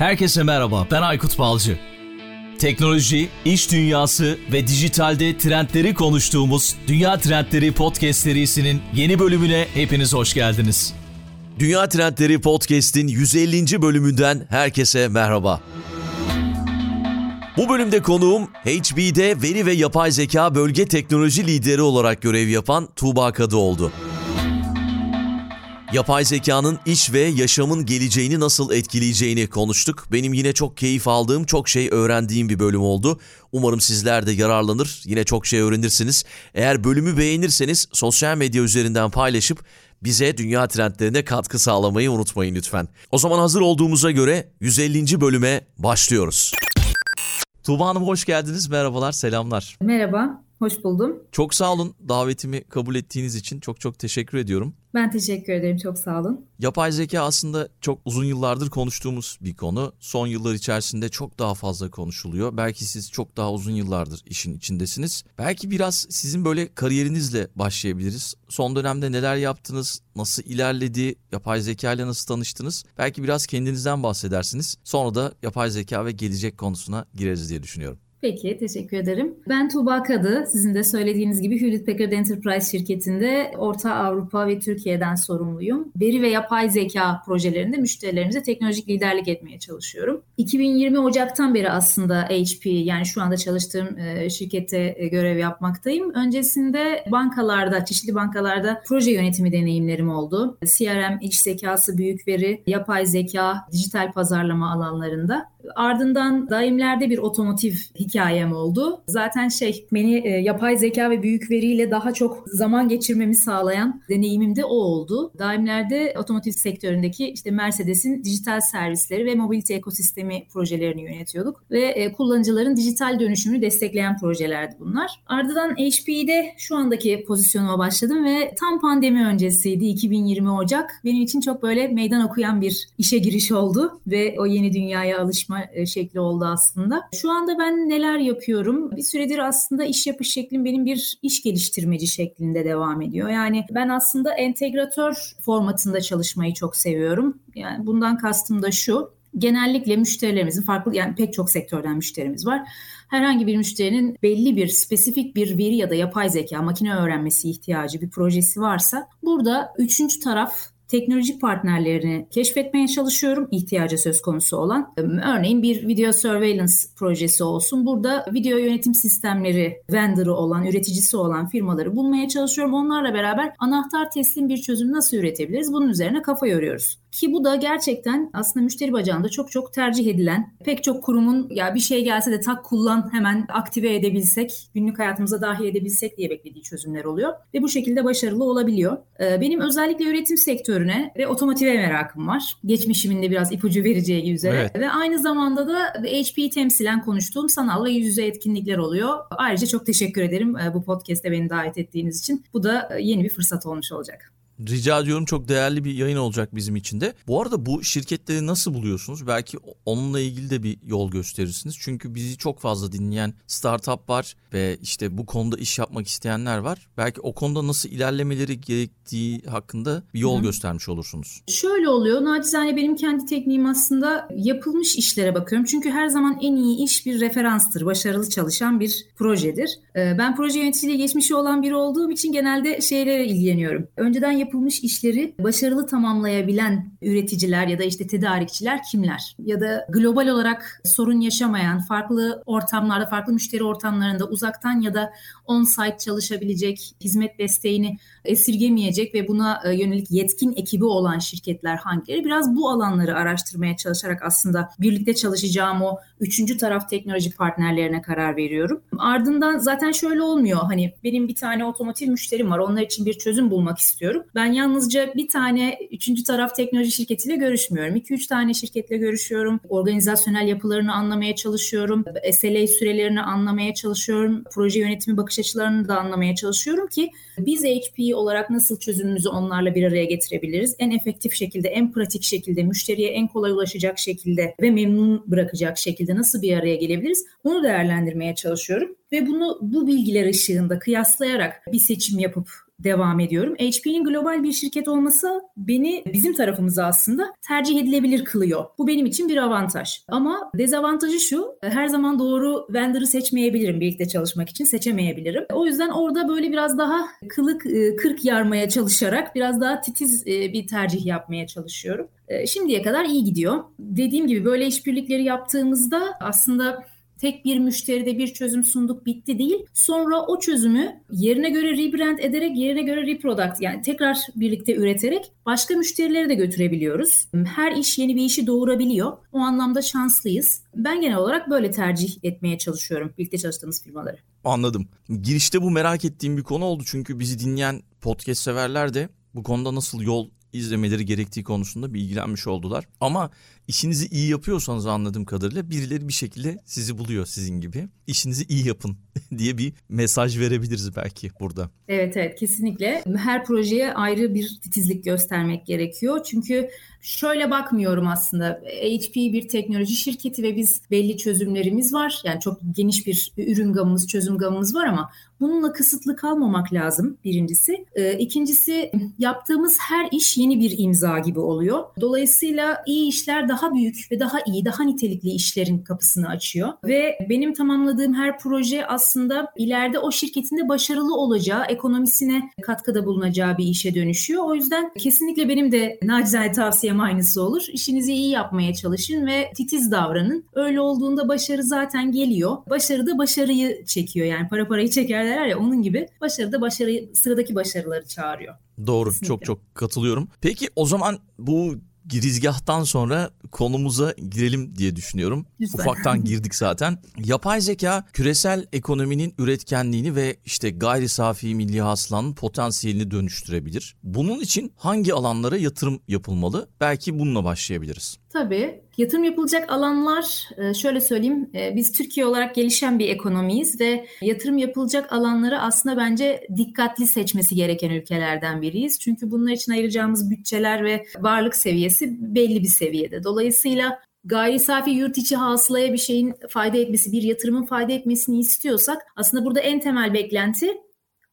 Herkese merhaba, ben Aykut Balcı. Teknoloji, iş dünyası ve dijitalde trendleri konuştuğumuz Dünya Trendleri Podcast serisinin yeni bölümüne hepiniz hoş geldiniz. Dünya Trendleri Podcast'in 150. bölümünden herkese merhaba. Bu bölümde konuğum HB'de veri ve yapay zeka bölge teknoloji lideri olarak görev yapan Tuğba Kadı oldu. Yapay zekanın iş ve yaşamın geleceğini nasıl etkileyeceğini konuştuk. Benim yine çok keyif aldığım, çok şey öğrendiğim bir bölüm oldu. Umarım sizler de yararlanır, yine çok şey öğrenirsiniz. Eğer bölümü beğenirseniz sosyal medya üzerinden paylaşıp bize dünya trendlerine katkı sağlamayı unutmayın lütfen. O zaman hazır olduğumuza göre 150. bölüme başlıyoruz. Tuğba Hanım hoş geldiniz. Merhabalar, selamlar. Merhaba, hoş buldum. Çok sağ olun davetimi kabul ettiğiniz için. Çok çok teşekkür ediyorum. Ben teşekkür ederim. Çok sağ olun. Yapay zeka aslında çok uzun yıllardır konuştuğumuz bir konu. Son yıllar içerisinde çok daha fazla konuşuluyor. Belki siz çok daha uzun yıllardır işin içindesiniz. Belki biraz sizin böyle kariyerinizle başlayabiliriz. Son dönemde neler yaptınız? Nasıl ilerledi? Yapay zeka ile nasıl tanıştınız? Belki biraz kendinizden bahsedersiniz. Sonra da yapay zeka ve gelecek konusuna gireriz diye düşünüyorum. Peki, teşekkür ederim. Ben Tuğba Kadı. Sizin de söylediğiniz gibi Hewlett Packard Enterprise şirketinde Orta Avrupa ve Türkiye'den sorumluyum. Veri ve yapay zeka projelerinde müşterilerimize teknolojik liderlik etmeye çalışıyorum. 2020 Ocak'tan beri aslında HP yani şu anda çalıştığım e, şirkette e, görev yapmaktayım. Öncesinde bankalarda, çeşitli bankalarda proje yönetimi deneyimlerim oldu. CRM, iç zekası, büyük veri, yapay zeka, dijital pazarlama alanlarında. Ardından daimlerde bir otomotiv hikayem oldu. Zaten şey beni e, yapay zeka ve büyük veriyle daha çok zaman geçirmemi sağlayan deneyimim de o oldu. Daimlerde otomotiv sektöründeki işte Mercedes'in dijital servisleri ve mobilite ekosistemi projelerini yönetiyorduk ve e, kullanıcıların dijital dönüşümünü destekleyen projelerdi bunlar. Ardından HP'de şu andaki pozisyonuma başladım ve tam pandemi öncesiydi 2020 Ocak. Benim için çok böyle meydan okuyan bir işe giriş oldu ve o yeni dünyaya alışma e, şekli oldu aslında. Şu anda ben neler yapıyorum? Bir süredir aslında iş yapış şeklim benim bir iş geliştirmeci şeklinde devam ediyor. Yani ben aslında entegratör formatında çalışmayı çok seviyorum. Yani bundan kastım da şu. Genellikle müşterilerimizin farklı yani pek çok sektörden müşterimiz var herhangi bir müşterinin belli bir spesifik bir veri ya da yapay zeka, makine öğrenmesi ihtiyacı bir projesi varsa burada üçüncü taraf teknolojik partnerlerini keşfetmeye çalışıyorum ihtiyaca söz konusu olan. Örneğin bir video surveillance projesi olsun. Burada video yönetim sistemleri vendor'ı olan, üreticisi olan firmaları bulmaya çalışıyorum. Onlarla beraber anahtar teslim bir çözüm nasıl üretebiliriz? Bunun üzerine kafa yoruyoruz. Ki bu da gerçekten aslında müşteri bacağında çok çok tercih edilen, pek çok kurumun ya bir şey gelse de tak kullan hemen aktive edebilsek, günlük hayatımıza dahil edebilsek diye beklediği çözümler oluyor. Ve bu şekilde başarılı olabiliyor. Ee, benim özellikle üretim sektörüne ve otomotive merakım var. Geçmişimin de biraz ipucu vereceği üzere. Evet. Ve aynı zamanda da HP'yi temsilen konuştuğum sanal ve yüz yüze etkinlikler oluyor. Ayrıca çok teşekkür ederim e, bu podcast'te beni davet ettiğiniz için. Bu da e, yeni bir fırsat olmuş olacak. Rica ediyorum çok değerli bir yayın olacak bizim için de. Bu arada bu şirketleri nasıl buluyorsunuz? Belki onunla ilgili de bir yol gösterirsiniz. Çünkü bizi çok fazla dinleyen startup var ve işte bu konuda iş yapmak isteyenler var. Belki o konuda nasıl ilerlemeleri gerektiği hakkında bir yol Hı. göstermiş olursunuz. Şöyle oluyor. Nacizane benim kendi tekniğim aslında yapılmış işlere bakıyorum. Çünkü her zaman en iyi iş bir referanstır. Başarılı çalışan bir projedir. Ee, ben proje yöneticiliği geçmişi olan biri olduğum için genelde şeylere ilgileniyorum. Önceden yap yapılmış işleri başarılı tamamlayabilen üreticiler ya da işte tedarikçiler kimler? Ya da global olarak sorun yaşamayan, farklı ortamlarda, farklı müşteri ortamlarında uzaktan ya da on-site çalışabilecek, hizmet desteğini esirgemeyecek ve buna e, yönelik yetkin ekibi olan şirketler hangileri? Biraz bu alanları araştırmaya çalışarak aslında birlikte çalışacağım o üçüncü taraf teknoloji partnerlerine karar veriyorum. Ardından zaten şöyle olmuyor. Hani benim bir tane otomotiv müşterim var. Onlar için bir çözüm bulmak istiyorum. Ben yalnızca bir tane üçüncü taraf teknoloji şirketiyle görüşmüyorum. 2-3 tane şirketle görüşüyorum. Organizasyonel yapılarını anlamaya çalışıyorum. SLA sürelerini anlamaya çalışıyorum. Proje yönetimi bakış açılarını da anlamaya çalışıyorum ki biz HP olarak nasıl çözümümüzü onlarla bir araya getirebiliriz? En efektif şekilde, en pratik şekilde, müşteriye en kolay ulaşacak şekilde ve memnun bırakacak şekilde nasıl bir araya gelebiliriz? Bunu değerlendirmeye çalışıyorum ve bunu bu bilgiler ışığında kıyaslayarak bir seçim yapıp devam ediyorum. HP'nin global bir şirket olması beni bizim tarafımıza aslında tercih edilebilir kılıyor. Bu benim için bir avantaj. Ama dezavantajı şu, her zaman doğru vendor'ı seçmeyebilirim birlikte çalışmak için, seçemeyebilirim. O yüzden orada böyle biraz daha kılık e, kırk yarmaya çalışarak biraz daha titiz e, bir tercih yapmaya çalışıyorum. E, şimdiye kadar iyi gidiyor. Dediğim gibi böyle işbirlikleri yaptığımızda aslında tek bir müşteride bir çözüm sunduk bitti değil. Sonra o çözümü yerine göre rebrand ederek yerine göre reproduct yani tekrar birlikte üreterek başka müşterilere de götürebiliyoruz. Her iş yeni bir işi doğurabiliyor. O anlamda şanslıyız. Ben genel olarak böyle tercih etmeye çalışıyorum birlikte çalıştığımız firmaları. Anladım. Girişte bu merak ettiğim bir konu oldu çünkü bizi dinleyen podcast severler de bu konuda nasıl yol izlemeleri gerektiği konusunda bilgilenmiş oldular. Ama işinizi iyi yapıyorsanız anladığım kadarıyla birileri bir şekilde sizi buluyor sizin gibi. İşinizi iyi yapın diye bir mesaj verebiliriz belki burada. Evet evet kesinlikle. Her projeye ayrı bir titizlik göstermek gerekiyor. Çünkü şöyle bakmıyorum aslında. HP bir teknoloji şirketi ve biz belli çözümlerimiz var. Yani çok geniş bir ürün gamımız, çözüm gamımız var ama bununla kısıtlı kalmamak lazım birincisi. Ee, ikincisi yaptığımız her iş yeni bir imza gibi oluyor. Dolayısıyla iyi işler daha büyük ve daha iyi, daha nitelikli işlerin kapısını açıyor. Ve benim tamamladığım her proje aslında ileride o şirketin de başarılı olacağı, ekonomisine katkıda bulunacağı bir işe dönüşüyor. O yüzden kesinlikle benim de nacizane tavsiyem aynısı olur. İşinizi iyi yapmaya çalışın ve titiz davranın. Öyle olduğunda başarı zaten geliyor. Başarı da başarıyı çekiyor. Yani para parayı çeker derler ya onun gibi. Başarı da başarıyı, sıradaki başarıları çağırıyor. Doğru Kesinlikle. çok çok katılıyorum. Peki o zaman bu girizgahtan sonra konumuza girelim diye düşünüyorum. Lütfen. Ufaktan girdik zaten. Yapay zeka küresel ekonominin üretkenliğini ve işte gayri safi milli hasılanın potansiyelini dönüştürebilir. Bunun için hangi alanlara yatırım yapılmalı? Belki bununla başlayabiliriz. Tabii. Yatırım yapılacak alanlar e, şöyle söyleyeyim e, biz Türkiye olarak gelişen bir ekonomiyiz ve yatırım yapılacak alanları aslında bence dikkatli seçmesi gereken ülkelerden biriyiz. Çünkü bunlar için ayıracağımız bütçeler ve varlık seviyesi belli bir seviyede. Dolayısıyla gayri safi yurt içi hasılaya bir şeyin fayda etmesi, bir yatırımın fayda etmesini istiyorsak aslında burada en temel beklenti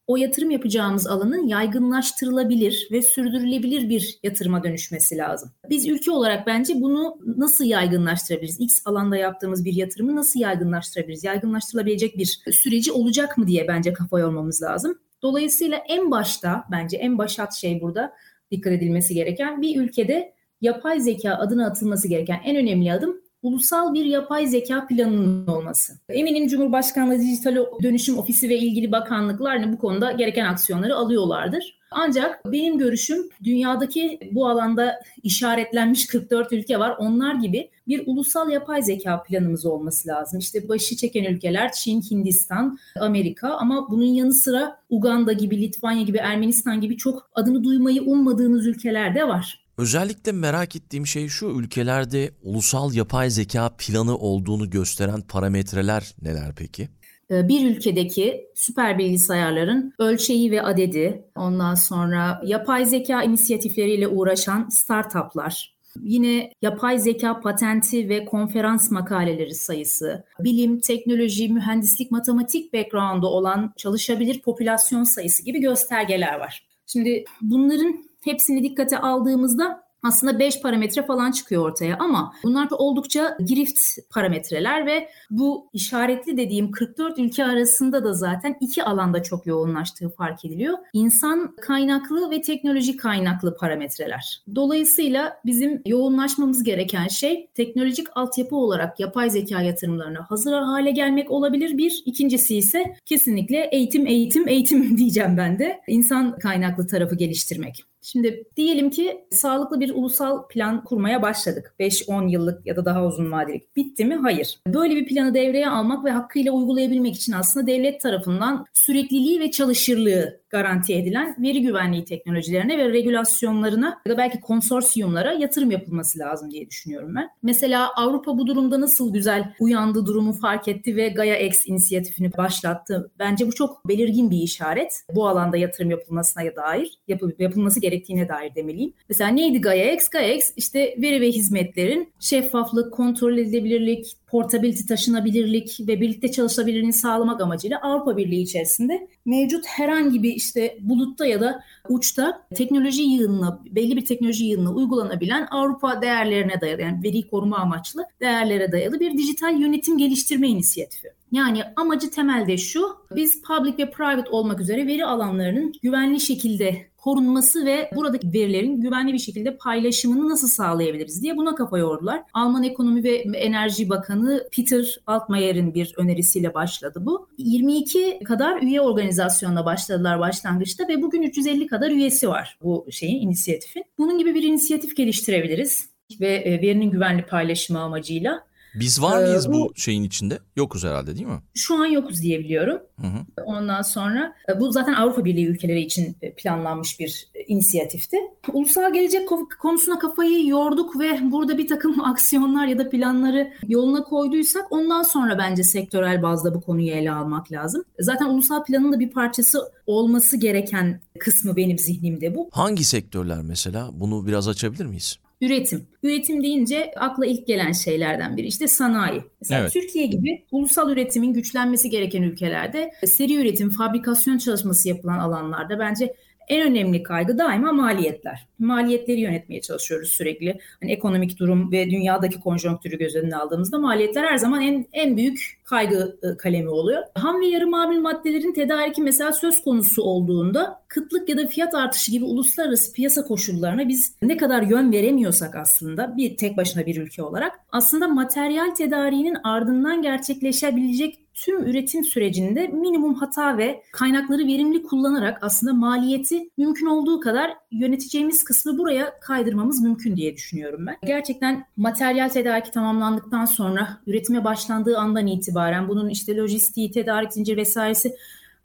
o yatırım yapacağımız alanın yaygınlaştırılabilir ve sürdürülebilir bir yatırıma dönüşmesi lazım. Biz ülke olarak bence bunu nasıl yaygınlaştırabiliriz? X alanda yaptığımız bir yatırımı nasıl yaygınlaştırabiliriz? Yaygınlaştırılabilecek bir süreci olacak mı diye bence kafa yormamız lazım. Dolayısıyla en başta bence en başat şey burada dikkat edilmesi gereken bir ülkede yapay zeka adına atılması gereken en önemli adım ulusal bir yapay zeka planının olması. Eminim Cumhurbaşkanlığı Dijital Dönüşüm Ofisi ve ilgili bakanlıklar hani bu konuda gereken aksiyonları alıyorlardır. Ancak benim görüşüm dünyadaki bu alanda işaretlenmiş 44 ülke var. Onlar gibi bir ulusal yapay zeka planımız olması lazım. İşte başı çeken ülkeler Çin, Hindistan, Amerika ama bunun yanı sıra Uganda gibi, Litvanya gibi, Ermenistan gibi çok adını duymayı ummadığınız ülkeler de var. Özellikle merak ettiğim şey şu ülkelerde ulusal yapay zeka planı olduğunu gösteren parametreler neler peki? Ee, bir ülkedeki süper bilgisayarların ölçeği ve adedi, ondan sonra yapay zeka inisiyatifleriyle uğraşan startuplar, Yine yapay zeka patenti ve konferans makaleleri sayısı, bilim, teknoloji, mühendislik, matematik background'u olan çalışabilir popülasyon sayısı gibi göstergeler var. Şimdi bunların hepsini dikkate aldığımızda aslında 5 parametre falan çıkıyor ortaya ama bunlar da oldukça girift parametreler ve bu işaretli dediğim 44 ülke arasında da zaten iki alanda çok yoğunlaştığı fark ediliyor. İnsan kaynaklı ve teknoloji kaynaklı parametreler. Dolayısıyla bizim yoğunlaşmamız gereken şey teknolojik altyapı olarak yapay zeka yatırımlarına hazır hale gelmek olabilir bir. İkincisi ise kesinlikle eğitim eğitim eğitim diyeceğim ben de. İnsan kaynaklı tarafı geliştirmek. Şimdi diyelim ki sağlıklı bir ulusal plan kurmaya başladık. 5-10 yıllık ya da daha uzun vadelik. Bitti mi? Hayır. Böyle bir planı devreye almak ve hakkıyla uygulayabilmek için aslında devlet tarafından sürekliliği ve çalışırlığı garanti edilen veri güvenliği teknolojilerine ve regülasyonlarına ya da belki konsorsiyumlara yatırım yapılması lazım diye düşünüyorum ben. Mesela Avrupa bu durumda nasıl güzel uyandı durumu fark etti ve Gaia X inisiyatifini başlattı. Bence bu çok belirgin bir işaret. Bu alanda yatırım yapılmasına dair, yapılıp yapılması gerektiğine dair demeliyim. Mesela neydi Gaia X? Gaia X işte veri ve hizmetlerin şeffaflık, kontrol edilebilirlik, portability, taşınabilirlik ve birlikte çalışabilirliğini sağlamak amacıyla Avrupa Birliği içerisinde mevcut herhangi bir işte bulutta ya da uçta teknoloji yığınına, belli bir teknoloji yığınına uygulanabilen Avrupa değerlerine dayalı yani veri koruma amaçlı değerlere dayalı bir dijital yönetim geliştirme inisiyatifi. Yani amacı temelde şu, biz public ve private olmak üzere veri alanlarının güvenli şekilde korunması ve buradaki verilerin güvenli bir şekilde paylaşımını nasıl sağlayabiliriz diye buna kafa yordular. Alman Ekonomi ve Enerji Bakanı Peter Altmayer'in bir önerisiyle başladı bu. 22 kadar üye organizasyonla başladılar başlangıçta ve bugün 350 kadar üyesi var bu şeyin, inisiyatifin. Bunun gibi bir inisiyatif geliştirebiliriz ve e, verinin güvenli paylaşımı amacıyla. Biz var mıyız ee, bu, bu şeyin içinde? Yokuz herhalde değil mi? Şu an yokuz diyebiliyorum. Hı hı. Ondan sonra e, bu zaten Avrupa Birliği ülkeleri için e, planlanmış bir e, inisiyatifti. Ulusal gelecek konusuna kafayı yorduk ve burada bir takım aksiyonlar ya da planları yoluna koyduysak ondan sonra bence sektörel bazda bu konuyu ele almak lazım. Zaten ulusal planın da bir parçası olması gereken kısmı benim zihnimde bu. Hangi sektörler mesela? Bunu biraz açabilir miyiz? Üretim. Üretim deyince akla ilk gelen şeylerden biri işte sanayi. Mesela evet. Türkiye gibi ulusal üretimin güçlenmesi gereken ülkelerde seri üretim, fabrikasyon çalışması yapılan alanlarda bence en önemli kaygı daima maliyetler. Maliyetleri yönetmeye çalışıyoruz sürekli. Hani ekonomik durum ve dünyadaki konjonktürü göz önüne aldığımızda maliyetler her zaman en en büyük kaygı e, kalemi oluyor. Ham ve yarı mamul maddelerin tedariki mesela söz konusu olduğunda kıtlık ya da fiyat artışı gibi uluslararası piyasa koşullarına biz ne kadar yön veremiyorsak aslında bir tek başına bir ülke olarak aslında materyal tedariğinin ardından gerçekleşebilecek tüm üretim sürecinde minimum hata ve kaynakları verimli kullanarak aslında maliyeti mümkün olduğu kadar yöneteceğimiz kısmı buraya kaydırmamız mümkün diye düşünüyorum ben. Gerçekten materyal tedariki tamamlandıktan sonra üretime başlandığı andan itibaren bunun işte lojistiği, tedarik zinciri vesairesi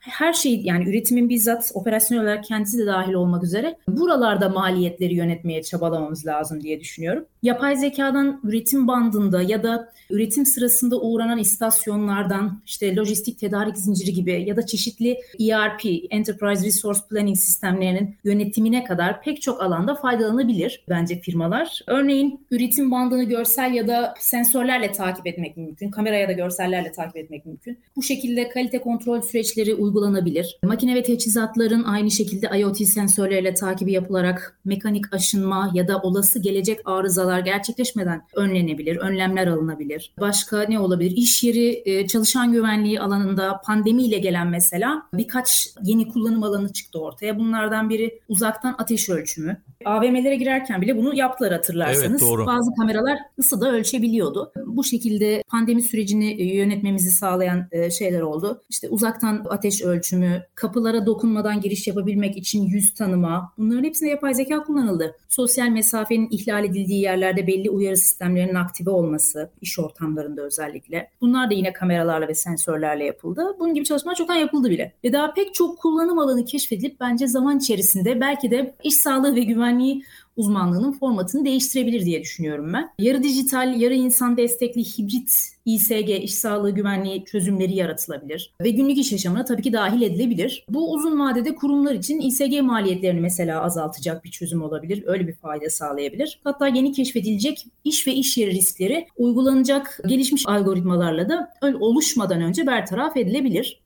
her şey yani üretimin bizzat operasyonel olarak kendisi de dahil olmak üzere buralarda maliyetleri yönetmeye çabalamamız lazım diye düşünüyorum. Yapay zekadan üretim bandında ya da üretim sırasında uğranan istasyonlardan işte lojistik tedarik zinciri gibi ya da çeşitli ERP, Enterprise Resource Planning sistemlerinin yönetimine kadar pek çok alanda faydalanabilir bence firmalar. Örneğin üretim bandını görsel ya da sensörlerle takip etmek mümkün. Kameraya da görsellerle takip etmek mümkün. Bu şekilde kalite kontrol süreçleri uygulanabilir. Makine ve teçhizatların aynı şekilde IoT sensörleriyle takibi yapılarak mekanik aşınma ya da olası gelecek arızalar gerçekleşmeden önlenebilir, önlemler alınabilir. Başka ne olabilir? İş yeri e, çalışan güvenliği alanında pandemiyle gelen mesela birkaç yeni kullanım alanı çıktı ortaya. Bunlardan biri uzaktan ateş ölçümü. AVM'lere girerken bile bunu yaptılar hatırlarsanız. Evet, doğru. Bazı kameralar ısı da ölçebiliyordu. Bu şekilde pandemi sürecini e, yönetmemizi sağlayan e, şeyler oldu. İşte uzaktan ateş ölçümü, kapılara dokunmadan giriş yapabilmek için yüz tanıma bunların hepsinde yapay zeka kullanıldı. Sosyal mesafenin ihlal edildiği yerlerde belli uyarı sistemlerinin aktive olması, iş ortamlarında özellikle. Bunlar da yine kameralarla ve sensörlerle yapıldı. Bunun gibi çalışmalar çoktan yapıldı bile. Ve daha pek çok kullanım alanı keşfedilip bence zaman içerisinde belki de iş sağlığı ve güvenliği uzmanlığının formatını değiştirebilir diye düşünüyorum ben. Yarı dijital, yarı insan destekli hibrit İSG, iş sağlığı güvenliği çözümleri yaratılabilir ve günlük iş yaşamına tabii ki dahil edilebilir. Bu uzun vadede kurumlar için İSG maliyetlerini mesela azaltacak bir çözüm olabilir. Öyle bir fayda sağlayabilir. Hatta yeni keşfedilecek iş ve iş yeri riskleri uygulanacak gelişmiş algoritmalarla da oluşmadan önce bertaraf edilebilir.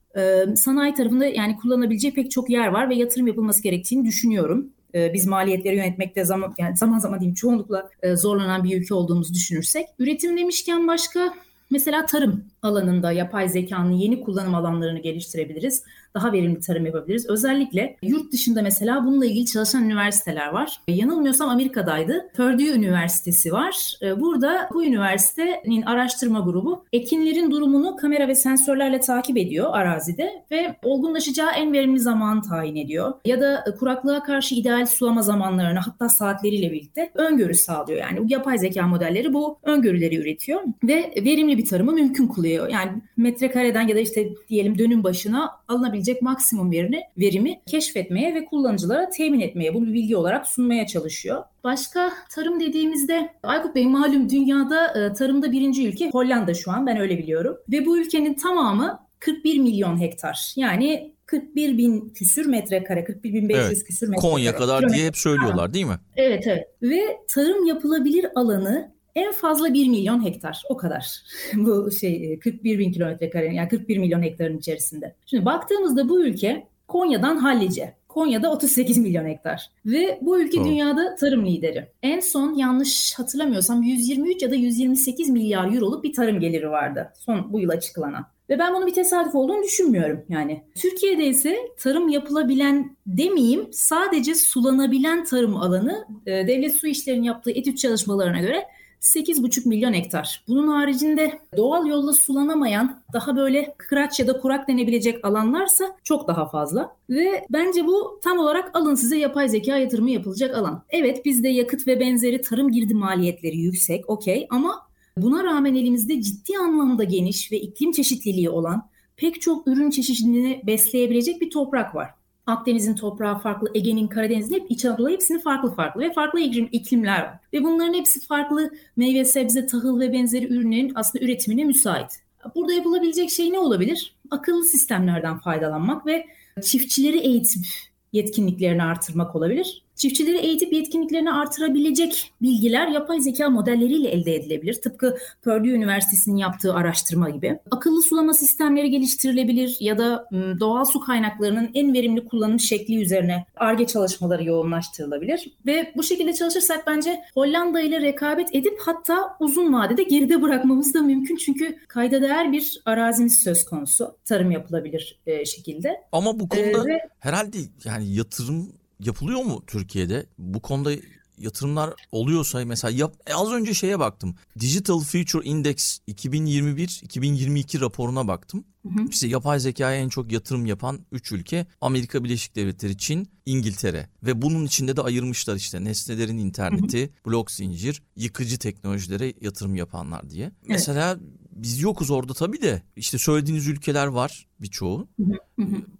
Sanayi tarafında yani kullanabileceği pek çok yer var ve yatırım yapılması gerektiğini düşünüyorum. Ee, biz maliyetleri yönetmekte zaman yani zaman zaman diyeyim çoğunlukla e, zorlanan bir ülke olduğumuzu düşünürsek. Üretim demişken başka mesela tarım alanında yapay zekanın yeni kullanım alanlarını geliştirebiliriz. Daha verimli tarım yapabiliriz. Özellikle yurt dışında mesela bununla ilgili çalışan üniversiteler var. Yanılmıyorsam Amerika'daydı. Purdue Üniversitesi var. Ee, burada bu üniversitenin araştırma grubu ekinlerin durumunu kamera ve sensörlerle takip ediyor arazide ve olgunlaşacağı en verimli zaman tayin ediyor. Ya da kuraklığa karşı ideal sulama zamanlarını hatta saatleriyle birlikte öngörü sağlıyor. Yani bu yapay zeka modelleri bu öngörüleri üretiyor ve verimli bir tarımı mümkün kılıyor. Yani metrekareden ya da işte diyelim dönüm başına alınabilecek maksimum verini, verimi keşfetmeye ve kullanıcılara temin etmeye, bunu bir bilgi olarak sunmaya çalışıyor. Başka tarım dediğimizde Aykut Bey malum dünyada e, tarımda birinci ülke Hollanda şu an ben öyle biliyorum. Ve bu ülkenin tamamı 41 milyon hektar. Yani 41 bin küsür metrekare, 41 bin 500 evet. küsür metrekare. Konya kadar diye hep söylüyorlar değil mi? Evet evet. Ve tarım yapılabilir alanı en fazla 1 milyon hektar o kadar. bu şey 41 e, bin kilometre kare yani 41 milyon hektarın içerisinde. Şimdi baktığımızda bu ülke Konya'dan Hallice. Konya'da 38 milyon hektar. Ve bu ülke evet. dünyada tarım lideri. En son yanlış hatırlamıyorsam 123 ya da 128 milyar euroluk bir tarım geliri vardı. Son bu yıl açıklanan. Ve ben bunun bir tesadüf olduğunu düşünmüyorum yani. Türkiye'de ise tarım yapılabilen demeyeyim sadece sulanabilen tarım alanı e, devlet su işlerinin yaptığı etüt çalışmalarına göre 8,5 milyon hektar. Bunun haricinde doğal yolla sulanamayan daha böyle kıraç ya da kurak denebilecek alanlarsa çok daha fazla. Ve bence bu tam olarak alın size yapay zeka yatırımı yapılacak alan. Evet bizde yakıt ve benzeri tarım girdi maliyetleri yüksek okey ama buna rağmen elimizde ciddi anlamda geniş ve iklim çeşitliliği olan pek çok ürün çeşidini besleyebilecek bir toprak var. Akdeniz'in toprağı farklı, Ege'nin, Karadeniz'in hep İç Anadolu hepsinin farklı farklı ve farklı iklim, iklimler var. Ve bunların hepsi farklı meyve, sebze, tahıl ve benzeri ürünlerin aslında üretimine müsait. Burada yapılabilecek şey ne olabilir? Akıllı sistemlerden faydalanmak ve çiftçileri eğitip yetkinliklerini artırmak olabilir. Çiftçileri eğitip yetkinliklerini artırabilecek bilgiler yapay zeka modelleriyle elde edilebilir. Tıpkı Purdue Üniversitesi'nin yaptığı araştırma gibi. Akıllı sulama sistemleri geliştirilebilir ya da doğal su kaynaklarının en verimli kullanım şekli üzerine ARGE çalışmaları yoğunlaştırılabilir. Ve bu şekilde çalışırsak bence Hollanda ile rekabet edip hatta uzun vadede geride bırakmamız da mümkün. Çünkü kayda değer bir arazimiz söz konusu tarım yapılabilir şekilde. Ama bu konuda ee, ve... herhalde yani yatırım yapılıyor mu Türkiye'de? Bu konuda yatırımlar oluyorsa mesela yap, e, az önce şeye baktım. Digital Future Index 2021-2022 raporuna baktım. Hı hı. İşte yapay zekaya en çok yatırım yapan 3 ülke Amerika Birleşik Devletleri, Çin, İngiltere ve bunun içinde de ayırmışlar işte nesnelerin interneti, hı hı. blok zincir, yıkıcı teknolojilere yatırım yapanlar diye. Evet. Mesela biz yokuz orada tabii de işte söylediğiniz ülkeler var birçoğu.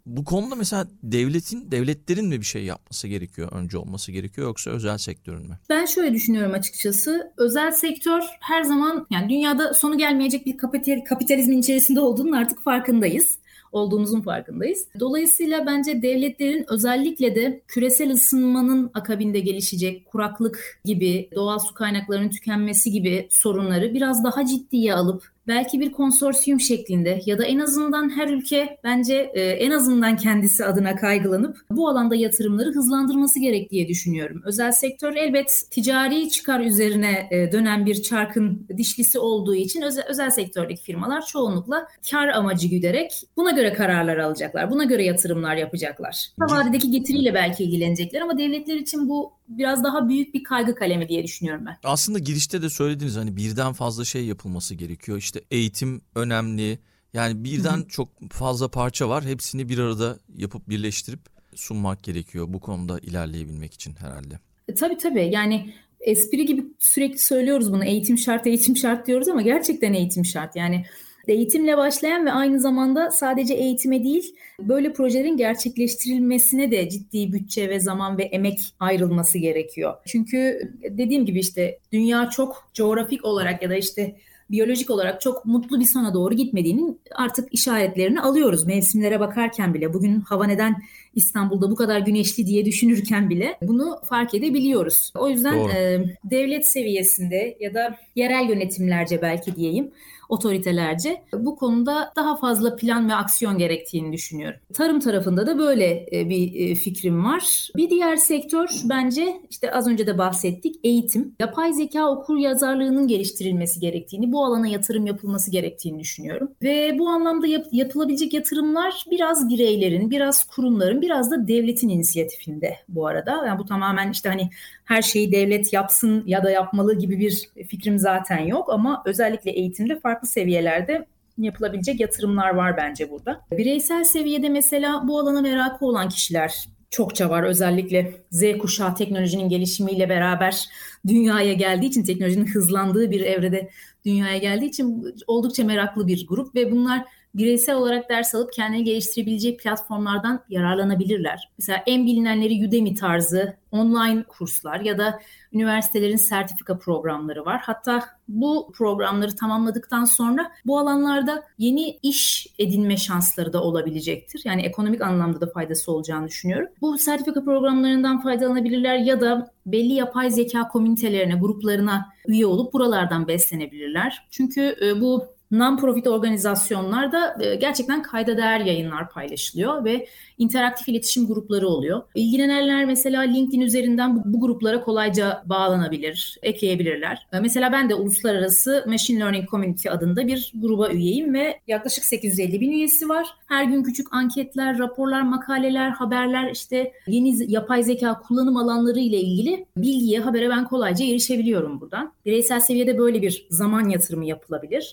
Bu konuda mesela devletin, devletlerin mi bir şey yapması gerekiyor, önce olması gerekiyor yoksa özel sektörün mü? Ben şöyle düşünüyorum açıkçası. Özel sektör her zaman yani dünyada sonu gelmeyecek bir kapitalizmin içerisinde olduğunun artık farkındayız olduğumuzun farkındayız. Dolayısıyla bence devletlerin özellikle de küresel ısınmanın akabinde gelişecek kuraklık gibi, doğal su kaynaklarının tükenmesi gibi sorunları biraz daha ciddiye alıp belki bir konsorsiyum şeklinde ya da en azından her ülke bence e, en azından kendisi adına kaygılanıp bu alanda yatırımları hızlandırması gerek diye düşünüyorum. Özel sektör elbet ticari çıkar üzerine e, dönen bir çarkın dişlisi olduğu için özel, özel sektördeki firmalar çoğunlukla kar amacı güderek buna göre kararlar alacaklar. Buna göre yatırımlar yapacaklar. Kısa vadedeki getiriyle belki ilgilenecekler ama devletler için bu biraz daha büyük bir kaygı kalemi diye düşünüyorum ben. Aslında girişte de söylediniz hani birden fazla şey yapılması gerekiyor. İşte eğitim önemli. Yani birden Hı-hı. çok fazla parça var. Hepsini bir arada yapıp birleştirip sunmak gerekiyor bu konuda ilerleyebilmek için herhalde. E, tabii tabii yani espri gibi sürekli söylüyoruz bunu eğitim şart eğitim şart diyoruz ama gerçekten eğitim şart. Yani eğitimle başlayan ve aynı zamanda sadece eğitime değil böyle projelerin gerçekleştirilmesine de ciddi bütçe ve zaman ve emek ayrılması gerekiyor. Çünkü dediğim gibi işte dünya çok coğrafik olarak ya da işte biyolojik olarak çok mutlu bir sona doğru gitmediğinin artık işaretlerini alıyoruz. Mevsimlere bakarken bile bugün hava neden İstanbul'da bu kadar güneşli diye düşünürken bile bunu fark edebiliyoruz. O yüzden e, devlet seviyesinde ya da yerel yönetimlerce belki diyeyim otoritelerce bu konuda daha fazla plan ve aksiyon gerektiğini düşünüyorum. Tarım tarafında da böyle e, bir e, fikrim var. Bir diğer sektör bence işte az önce de bahsettik eğitim. Yapay zeka okur yazarlığının geliştirilmesi gerektiğini, bu alana yatırım yapılması gerektiğini düşünüyorum. Ve bu anlamda yap- yapılabilecek yatırımlar biraz bireylerin, biraz kurumların, biraz da devletin inisiyatifinde bu arada. Yani bu tamamen işte hani her şeyi devlet yapsın ya da yapmalı gibi bir fikrim zaten yok ama özellikle eğitimde farklı seviyelerde yapılabilecek yatırımlar var bence burada. Bireysel seviyede mesela bu alana merakı olan kişiler çokça var. Özellikle Z kuşağı teknolojinin gelişimiyle beraber dünyaya geldiği için teknolojinin hızlandığı bir evrede dünyaya geldiği için oldukça meraklı bir grup ve bunlar bireysel olarak ders alıp kendini geliştirebileceği platformlardan yararlanabilirler. Mesela en bilinenleri Udemy tarzı online kurslar ya da üniversitelerin sertifika programları var. Hatta bu programları tamamladıktan sonra bu alanlarda yeni iş edinme şansları da olabilecektir. Yani ekonomik anlamda da faydası olacağını düşünüyorum. Bu sertifika programlarından faydalanabilirler ya da belli yapay zeka komünitelerine, gruplarına üye olup buralardan beslenebilirler. Çünkü e, bu non-profit organizasyonlarda e, gerçekten kayda değer yayınlar paylaşılıyor ve interaktif iletişim grupları oluyor. İlgilenenler mesela LinkedIn üzerinden bu, bu gruplara kolayca bağlanabilir, ekleyebilirler. E, mesela ben de Uluslararası Machine Learning Community adında bir gruba üyeyim ve yaklaşık 850 bin üyesi var. Her gün küçük anketler, raporlar, makaleler, haberler, işte yeni yapay zeka kullanım alanları ile ilgili bilgiye, habere ben kolayca erişebiliyorum buradan. Bireysel seviyede böyle bir zaman yatırımı yapılabilir.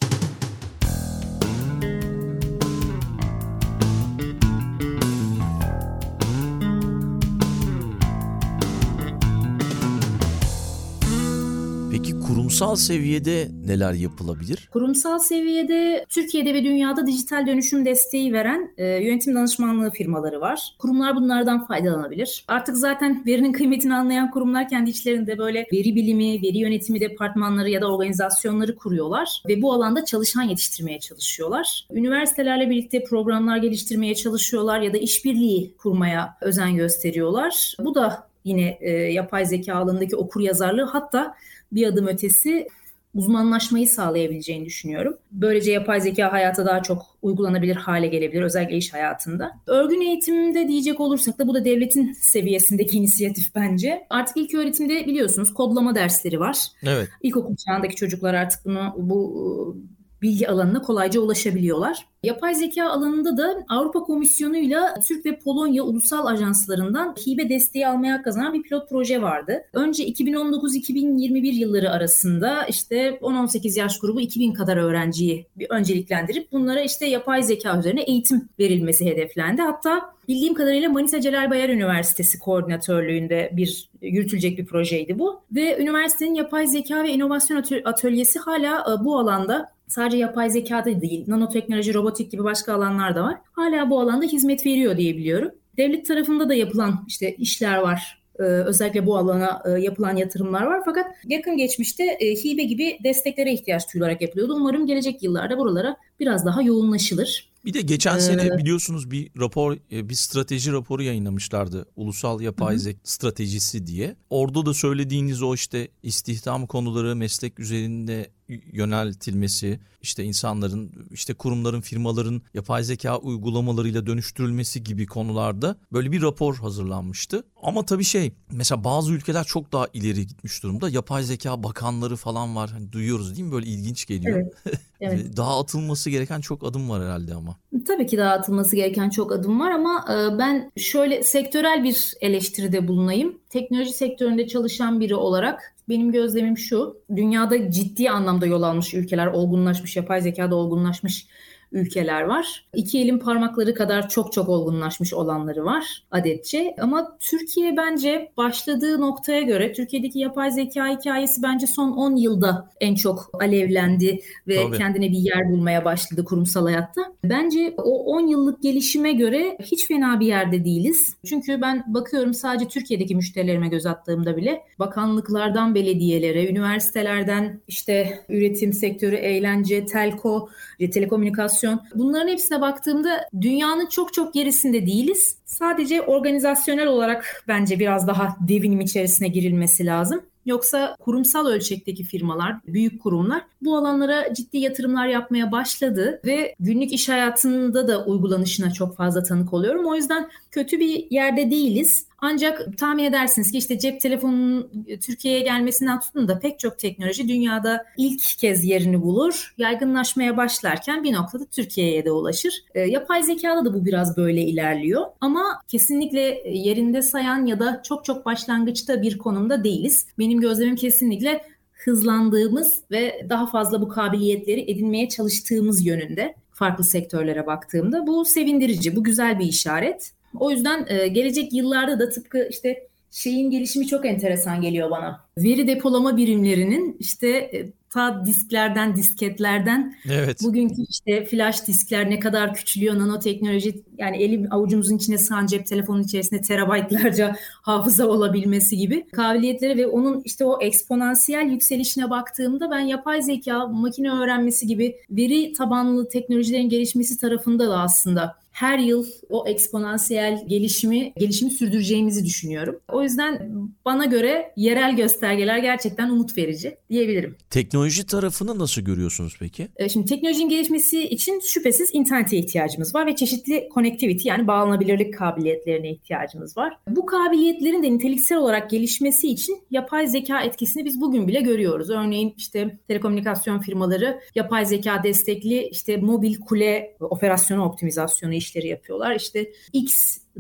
Kurumsal seviyede neler yapılabilir? Kurumsal seviyede Türkiye'de ve dünyada dijital dönüşüm desteği veren e, yönetim danışmanlığı firmaları var. Kurumlar bunlardan faydalanabilir. Artık zaten verinin kıymetini anlayan kurumlar kendi içlerinde böyle veri bilimi, veri yönetimi departmanları ya da organizasyonları kuruyorlar ve bu alanda çalışan yetiştirmeye çalışıyorlar. Üniversitelerle birlikte programlar geliştirmeye çalışıyorlar ya da işbirliği kurmaya özen gösteriyorlar. Bu da yine e, yapay zeka alanındaki okur yazarlığı hatta bir adım ötesi uzmanlaşmayı sağlayabileceğini düşünüyorum. Böylece yapay zeka hayata daha çok uygulanabilir hale gelebilir özellikle iş hayatında. Örgün eğitimde diyecek olursak da bu da devletin seviyesindeki inisiyatif bence. Artık ilk öğretimde biliyorsunuz kodlama dersleri var. Evet. İlkokul çağındaki çocuklar artık bunu bu bilgi alanına kolayca ulaşabiliyorlar. Yapay zeka alanında da Avrupa Komisyonu'yla Türk ve Polonya ulusal ajanslarından hibe desteği almaya kazanan bir pilot proje vardı. Önce 2019-2021 yılları arasında işte 10-18 yaş grubu 2000 kadar öğrenciyi bir önceliklendirip bunlara işte yapay zeka üzerine eğitim verilmesi hedeflendi. Hatta bildiğim kadarıyla Manisa Celal Bayar Üniversitesi koordinatörlüğünde bir yürütülecek bir projeydi bu. Ve üniversitenin yapay zeka ve inovasyon atölyesi hala e, bu alanda sadece yapay zekada değil, nanoteknoloji, robotik gibi başka alanlar da var. Hala bu alanda hizmet veriyor diye biliyorum. Devlet tarafında da yapılan işte işler var. Ee, özellikle bu alana e, yapılan yatırımlar var. Fakat yakın geçmişte e, hibe gibi desteklere ihtiyaç duyularak yapılıyordu. Umarım gelecek yıllarda buralara biraz daha yoğunlaşılır. Bir de geçen sene ee, biliyorsunuz bir rapor, e, bir strateji raporu yayınlamışlardı. Ulusal Yapay Zeka Stratejisi diye. Orada da söylediğiniz o işte istihdam konuları, meslek üzerinde yöneltilmesi, işte insanların, işte kurumların, firmaların yapay zeka uygulamalarıyla dönüştürülmesi gibi konularda böyle bir rapor hazırlanmıştı. Ama tabii şey, mesela bazı ülkeler çok daha ileri gitmiş durumda. Yapay zeka bakanları falan var. Hani duyuyoruz değil mi? Böyle ilginç geliyor. Evet. evet. daha atılması gereken çok adım var herhalde ama. Tabii ki daha atılması gereken çok adım var ama e, ben şöyle sektörel bir eleştiride bulunayım. Teknoloji sektöründe çalışan biri olarak benim gözlemim şu. Dünyada ciddi anlamda yol almış ülkeler, olgunlaşmış, yapay zekada olgunlaşmış ülkeler var. İki elin parmakları kadar çok çok olgunlaşmış olanları var adetçe. Ama Türkiye bence başladığı noktaya göre Türkiye'deki yapay zeka hikayesi bence son 10 yılda en çok alevlendi ve Tabii. kendine bir yer bulmaya başladı kurumsal hayatta. Bence o 10 yıllık gelişime göre hiç fena bir yerde değiliz. Çünkü ben bakıyorum sadece Türkiye'deki müşterilerime göz attığımda bile bakanlıklardan belediyelere, üniversitelerden işte üretim sektörü, eğlence, telko, telekomünikasyon organizasyon. Bunların hepsine baktığımda dünyanın çok çok gerisinde değiliz. Sadece organizasyonel olarak bence biraz daha devinim içerisine girilmesi lazım. Yoksa kurumsal ölçekteki firmalar, büyük kurumlar bu alanlara ciddi yatırımlar yapmaya başladı ve günlük iş hayatında da uygulanışına çok fazla tanık oluyorum. O yüzden kötü bir yerde değiliz. Ancak tahmin edersiniz ki işte cep telefonunun Türkiye'ye gelmesinden tutun da pek çok teknoloji dünyada ilk kez yerini bulur. Yaygınlaşmaya başlarken bir noktada Türkiye'ye de ulaşır. E, yapay zekada da bu biraz böyle ilerliyor. Ama kesinlikle yerinde sayan ya da çok çok başlangıçta bir konumda değiliz. Benim gözlemim kesinlikle hızlandığımız ve daha fazla bu kabiliyetleri edinmeye çalıştığımız yönünde farklı sektörlere baktığımda bu sevindirici, bu güzel bir işaret. O yüzden e, gelecek yıllarda da tıpkı işte şeyin gelişimi çok enteresan geliyor bana. Veri depolama birimlerinin işte e, ta disklerden, disketlerden evet. bugünkü işte flash diskler ne kadar küçülüyor, nanoteknoloji yani elim avucumuzun içine sığan cep telefonun içerisinde terabaytlarca hafıza olabilmesi gibi kabiliyetleri ve onun işte o eksponansiyel yükselişine baktığımda ben yapay zeka, makine öğrenmesi gibi veri tabanlı teknolojilerin gelişmesi tarafında da aslında her yıl o eksponansiyel gelişimi gelişimi sürdüreceğimizi düşünüyorum. O yüzden bana göre yerel göstergeler gerçekten umut verici diyebilirim. Teknoloji tarafını nasıl görüyorsunuz peki? E, şimdi teknolojinin gelişmesi için şüphesiz internete ihtiyacımız var ve çeşitli connectivity yani bağlanabilirlik kabiliyetlerine ihtiyacımız var. Bu kabiliyetlerin de niteliksel olarak gelişmesi için yapay zeka etkisini biz bugün bile görüyoruz. Örneğin işte telekomünikasyon firmaları yapay zeka destekli işte mobil kule operasyonu optimizasyonu işleri yapıyorlar. İşte X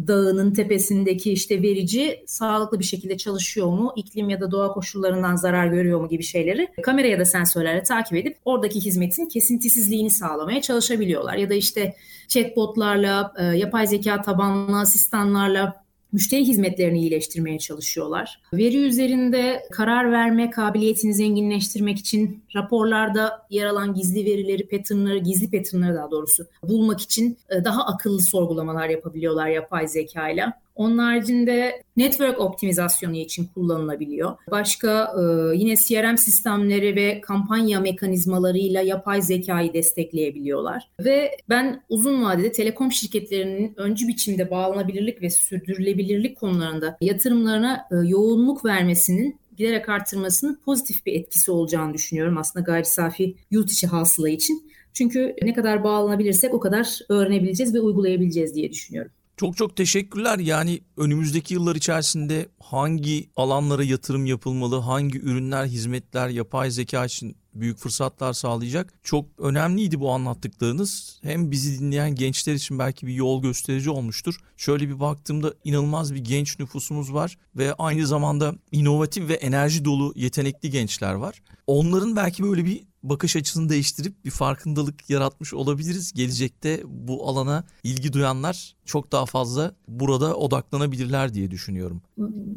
dağının tepesindeki işte verici sağlıklı bir şekilde çalışıyor mu, iklim ya da doğa koşullarından zarar görüyor mu gibi şeyleri kamera ya da sensörlerle takip edip oradaki hizmetin kesintisizliğini sağlamaya çalışabiliyorlar. Ya da işte chatbotlarla, e, yapay zeka tabanlı asistanlarla müşteri hizmetlerini iyileştirmeye çalışıyorlar. Veri üzerinde karar verme kabiliyetini zenginleştirmek için raporlarda yer alan gizli verileri, patternları, gizli patternları daha doğrusu bulmak için e, daha akıllı sorgulamalar yapabiliyorlar yapay zeka ile. Onun haricinde network optimizasyonu için kullanılabiliyor. Başka e, yine CRM sistemleri ve kampanya mekanizmalarıyla yapay zekayı destekleyebiliyorlar. Ve ben uzun vadede telekom şirketlerinin öncü biçimde bağlanabilirlik ve sürdürülebilirlik konularında yatırımlarına e, yoğunluk vermesinin giderek artırmasının pozitif bir etkisi olacağını düşünüyorum aslında gayri safi yurt içi hasıla için. Çünkü ne kadar bağlanabilirsek o kadar öğrenebileceğiz ve uygulayabileceğiz diye düşünüyorum. Çok çok teşekkürler. Yani önümüzdeki yıllar içerisinde hangi alanlara yatırım yapılmalı, hangi ürünler, hizmetler yapay zeka için büyük fırsatlar sağlayacak. Çok önemliydi bu anlattıklarınız. Hem bizi dinleyen gençler için belki bir yol gösterici olmuştur. Şöyle bir baktığımda inanılmaz bir genç nüfusumuz var ve aynı zamanda inovatif ve enerji dolu yetenekli gençler var. Onların belki böyle bir bakış açısını değiştirip bir farkındalık yaratmış olabiliriz. Gelecekte bu alana ilgi duyanlar çok daha fazla burada odaklanabilirler diye düşünüyorum.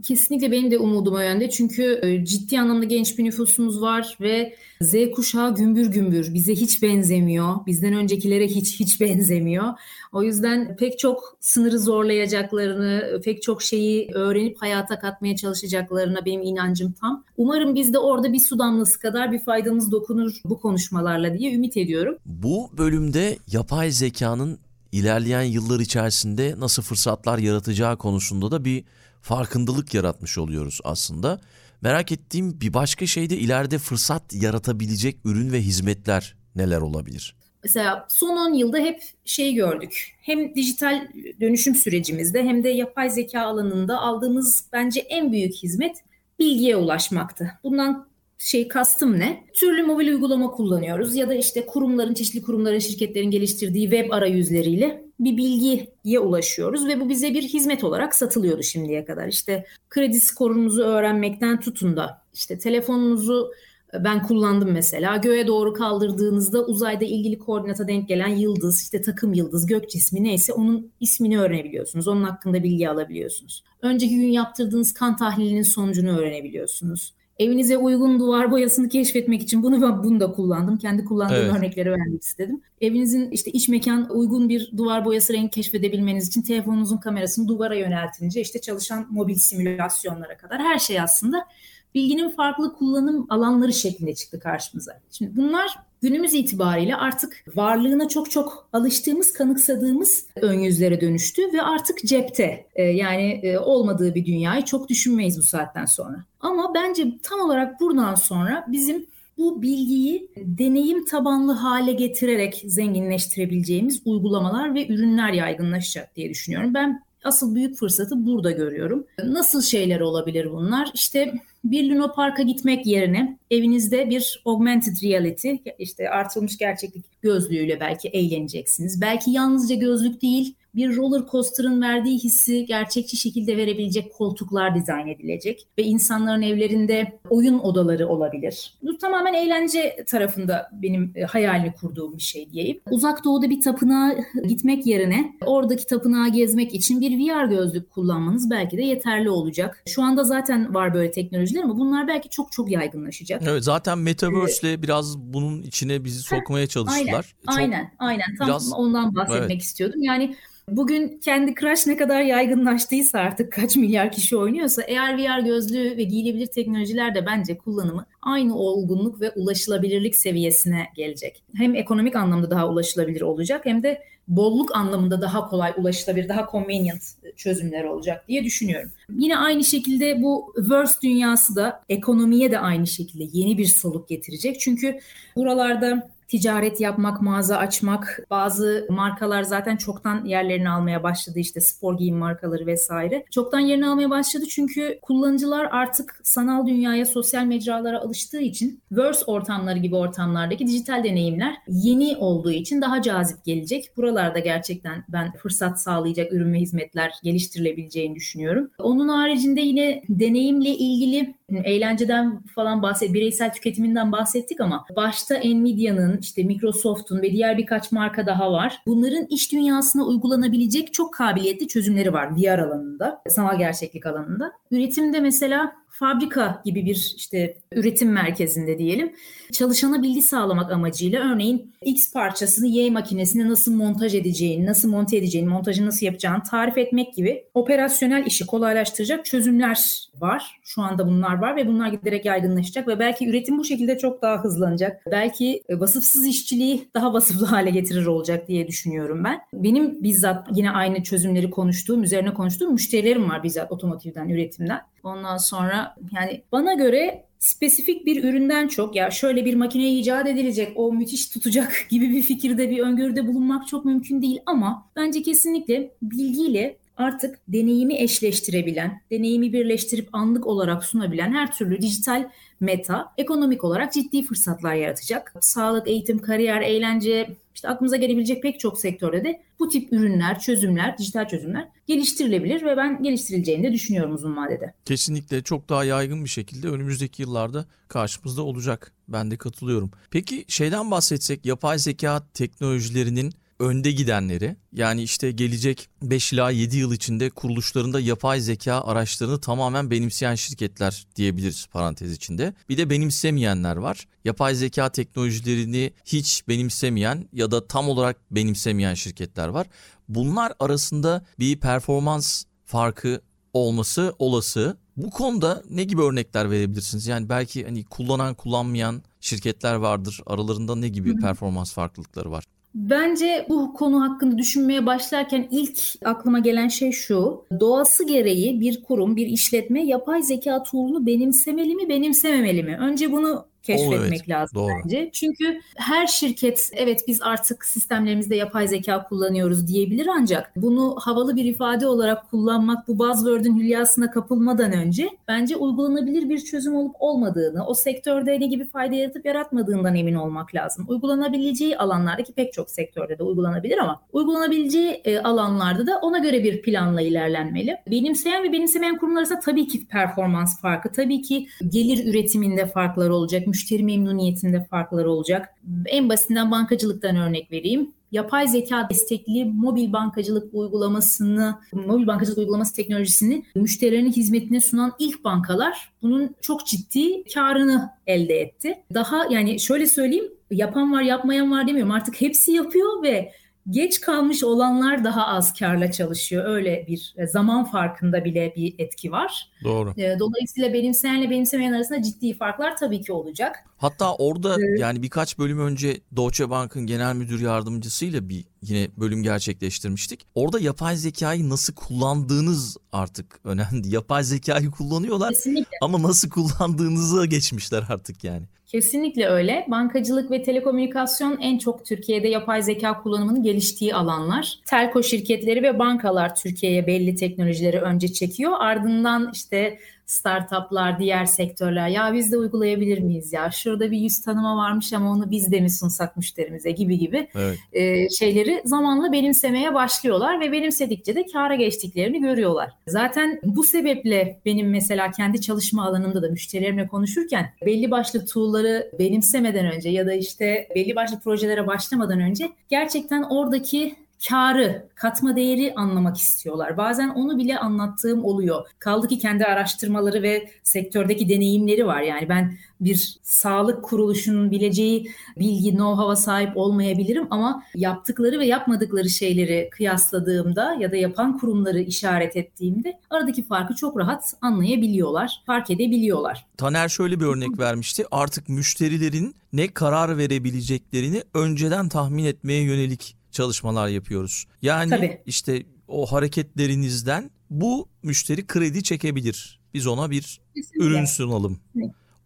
Kesinlikle benim de umudum o yönde. Çünkü e, ciddi anlamda genç bir nüfusumuz var ve Z kuşağı gümbür gümbür. Bize hiç benzemiyor. Bizden öncekilere hiç hiç benzemiyor. O yüzden pek çok sınırı zorlayacaklarını, pek çok şeyi öğrenip hayata katmaya çalışacaklarına benim inancım tam. Umarım biz de orada bir su damlası kadar bir faydamız dokunur bu konuşmalarla diye ümit ediyorum. Bu bölümde yapay zekanın ilerleyen yıllar içerisinde nasıl fırsatlar yaratacağı konusunda da bir farkındalık yaratmış oluyoruz aslında. Merak ettiğim bir başka şey de ileride fırsat yaratabilecek ürün ve hizmetler neler olabilir? Mesela son 10 yılda hep şey gördük. Hem dijital dönüşüm sürecimizde hem de yapay zeka alanında aldığımız bence en büyük hizmet bilgiye ulaşmaktı. Bundan şey kastım ne? Türlü mobil uygulama kullanıyoruz ya da işte kurumların, çeşitli kurumların, şirketlerin geliştirdiği web arayüzleriyle bir bilgiye ulaşıyoruz ve bu bize bir hizmet olarak satılıyordu şimdiye kadar. İşte kredi skorunuzu öğrenmekten tutun da işte telefonunuzu e, ben kullandım mesela. Göğe doğru kaldırdığınızda uzayda ilgili koordinata denk gelen yıldız, işte takım yıldız, gök cismi neyse onun ismini öğrenebiliyorsunuz. Onun hakkında bilgi alabiliyorsunuz. Önceki gün yaptırdığınız kan tahlilinin sonucunu öğrenebiliyorsunuz. Evinize uygun duvar boyasını keşfetmek için bunu ben bunu da kullandım. Kendi kullandığım evet. örnekleri vermek istedim. Evinizin işte iç mekan uygun bir duvar boyası renk keşfedebilmeniz için telefonunuzun kamerasını duvara yöneltince işte çalışan mobil simülasyonlara kadar her şey aslında bilginin farklı kullanım alanları şeklinde çıktı karşımıza. Şimdi bunlar günümüz itibariyle artık varlığına çok çok alıştığımız, kanıksadığımız ön yüzlere dönüştü ve artık cepte. Ee, yani e, olmadığı bir dünyayı çok düşünmeyiz bu saatten sonra. Ama bence tam olarak buradan sonra bizim bu bilgiyi deneyim tabanlı hale getirerek zenginleştirebileceğimiz uygulamalar ve ürünler yaygınlaşacak diye düşünüyorum. Ben asıl büyük fırsatı burada görüyorum. Nasıl şeyler olabilir bunlar? İşte bir Luna Park'a gitmek yerine evinizde bir augmented reality işte artılmış gerçeklik gözlüğüyle belki eğleneceksiniz. Belki yalnızca gözlük değil bir roller coaster'ın verdiği hissi gerçekçi şekilde verebilecek koltuklar dizayn edilecek ve insanların evlerinde oyun odaları olabilir. Bu tamamen eğlence tarafında benim e, hayalini kurduğum bir şey diyeyim. Uzak doğuda bir tapınağa gitmek yerine oradaki tapınağı gezmek için bir VR gözlük kullanmanız belki de yeterli olacak. Şu anda zaten var böyle teknolojiler ama bunlar belki çok çok yaygınlaşacak. Evet zaten Metaverse ile biraz bunun içine bizi sokmaya çalıştılar. Aynen, çok aynen, aynen. Tam biraz... ondan bahsetmek evet. istiyordum. Yani Bugün kendi Crush ne kadar yaygınlaştıysa artık kaç milyar kişi oynuyorsa eğer VR gözlüğü ve giyilebilir teknolojiler de bence kullanımı aynı olgunluk ve ulaşılabilirlik seviyesine gelecek. Hem ekonomik anlamda daha ulaşılabilir olacak hem de bolluk anlamında daha kolay ulaşılabilir, daha convenient çözümler olacak diye düşünüyorum. Yine aynı şekilde bu verse dünyası da ekonomiye de aynı şekilde yeni bir soluk getirecek. Çünkü buralarda ticaret yapmak, mağaza açmak, bazı markalar zaten çoktan yerlerini almaya başladı işte spor giyim markaları vesaire. Çoktan yerini almaya başladı çünkü kullanıcılar artık sanal dünyaya, sosyal mecralara alıştığı için verse ortamları gibi ortamlardaki dijital deneyimler yeni olduğu için daha cazip gelecek. Buralarda gerçekten ben fırsat sağlayacak ürün ve hizmetler geliştirilebileceğini düşünüyorum. Onun haricinde yine deneyimle ilgili eğlenceden falan bahset, bireysel tüketiminden bahsettik ama başta Nvidia'nın, işte Microsoft'un ve diğer birkaç marka daha var. Bunların iş dünyasına uygulanabilecek çok kabiliyetli çözümleri var VR alanında, sanal gerçeklik alanında. Üretimde mesela fabrika gibi bir işte üretim merkezinde diyelim çalışana bilgi sağlamak amacıyla örneğin X parçasını Y makinesine nasıl montaj edeceğini, nasıl monte edeceğini, montajı nasıl yapacağını tarif etmek gibi operasyonel işi kolaylaştıracak çözümler var. Şu anda bunlar var ve bunlar giderek yaygınlaşacak ve belki üretim bu şekilde çok daha hızlanacak. Belki vasıfsız işçiliği daha vasıflı hale getirir olacak diye düşünüyorum ben. Benim bizzat yine aynı çözümleri konuştuğum, üzerine konuştuğum müşterilerim var bizzat otomotivden, üretimden. Ondan sonra yani bana göre spesifik bir üründen çok ya şöyle bir makine icat edilecek o müthiş tutacak gibi bir fikirde bir öngörüde bulunmak çok mümkün değil. Ama bence kesinlikle bilgiyle artık deneyimi eşleştirebilen, deneyimi birleştirip anlık olarak sunabilen her türlü dijital meta ekonomik olarak ciddi fırsatlar yaratacak. Sağlık, eğitim, kariyer, eğlence, işte aklımıza gelebilecek pek çok sektörde de bu tip ürünler, çözümler, dijital çözümler geliştirilebilir ve ben geliştirileceğini de düşünüyorum uzun vadede. Kesinlikle çok daha yaygın bir şekilde önümüzdeki yıllarda karşımızda olacak. Ben de katılıyorum. Peki şeyden bahsetsek yapay zeka teknolojilerinin önde gidenleri yani işte gelecek 5 ila 7 yıl içinde kuruluşlarında yapay zeka araçlarını tamamen benimseyen şirketler diyebiliriz parantez içinde. Bir de benimsemeyenler var. Yapay zeka teknolojilerini hiç benimsemeyen ya da tam olarak benimsemeyen şirketler var. Bunlar arasında bir performans farkı olması olası. Bu konuda ne gibi örnekler verebilirsiniz? Yani belki hani kullanan kullanmayan şirketler vardır. Aralarında ne gibi performans farklılıkları var? Bence bu konu hakkında düşünmeye başlarken ilk aklıma gelen şey şu. Doğası gereği bir kurum, bir işletme yapay zeka tool'unu benimsemeli mi, benimsememeli mi? Önce bunu keşfetmek evet, lazım doğru. bence. Çünkü her şirket evet biz artık sistemlerimizde yapay zeka kullanıyoruz diyebilir ancak bunu havalı bir ifade olarak kullanmak bu buzzword'ün hülyasına kapılmadan önce bence uygulanabilir bir çözüm olup olmadığını, o sektörde ne gibi fayda yaratıp yaratmadığından emin olmak lazım. Uygulanabileceği alanlardaki pek çok sektörde de uygulanabilir ama uygulanabileceği e, alanlarda da ona göre bir planla ilerlenmeli. Benimseyen ve benimsemeyen kurumlar arasında tabii ki performans farkı, tabii ki gelir üretiminde farklar olacak müşteri memnuniyetinde farklar olacak. En basitinden bankacılıktan örnek vereyim yapay zeka destekli mobil bankacılık uygulamasını, mobil bankacılık uygulaması teknolojisini müşterilerinin hizmetine sunan ilk bankalar bunun çok ciddi karını elde etti. Daha yani şöyle söyleyeyim yapan var yapmayan var demiyorum artık hepsi yapıyor ve geç kalmış olanlar daha az karla çalışıyor. Öyle bir e, zaman farkında bile bir etki var. Doğru. E, dolayısıyla benimseyenle benimsemeyen arasında ciddi farklar tabii ki olacak. Hatta orada evet. yani birkaç bölüm önce Deutsche Bank'ın genel müdür yardımcısıyla bir yine bölüm gerçekleştirmiştik. Orada yapay zekayı nasıl kullandığınız artık önemli. Yapay zekayı kullanıyorlar Kesinlikle. ama nasıl kullandığınızı geçmişler artık yani. Kesinlikle öyle. Bankacılık ve telekomünikasyon en çok Türkiye'de yapay zeka kullanımının geliştiği alanlar. Telko şirketleri ve bankalar Türkiye'ye belli teknolojileri önce çekiyor. Ardından işte startuplar, diğer sektörler ya biz de uygulayabilir miyiz ya? Şurada bir yüz tanıma varmış ama onu biz de mi sunsak müşterimize gibi gibi evet. e, şeyleri zamanla benimsemeye başlıyorlar ve benimsedikçe de kâra geçtiklerini görüyorlar. Zaten bu sebeple benim mesela kendi çalışma alanımda da müşterilerimle konuşurken belli başlı tool'ları benimsemeden önce ya da işte belli başlı projelere başlamadan önce gerçekten oradaki karı, katma değeri anlamak istiyorlar. Bazen onu bile anlattığım oluyor. Kaldı ki kendi araştırmaları ve sektördeki deneyimleri var. Yani ben bir sağlık kuruluşunun bileceği bilgi, know-how'a sahip olmayabilirim ama yaptıkları ve yapmadıkları şeyleri kıyasladığımda ya da yapan kurumları işaret ettiğimde aradaki farkı çok rahat anlayabiliyorlar, fark edebiliyorlar. Taner şöyle bir örnek vermişti. Artık müşterilerin ne karar verebileceklerini önceden tahmin etmeye yönelik çalışmalar yapıyoruz. Yani Tabii. işte o hareketlerinizden bu müşteri kredi çekebilir. Biz ona bir Kesinlikle. ürün sunalım.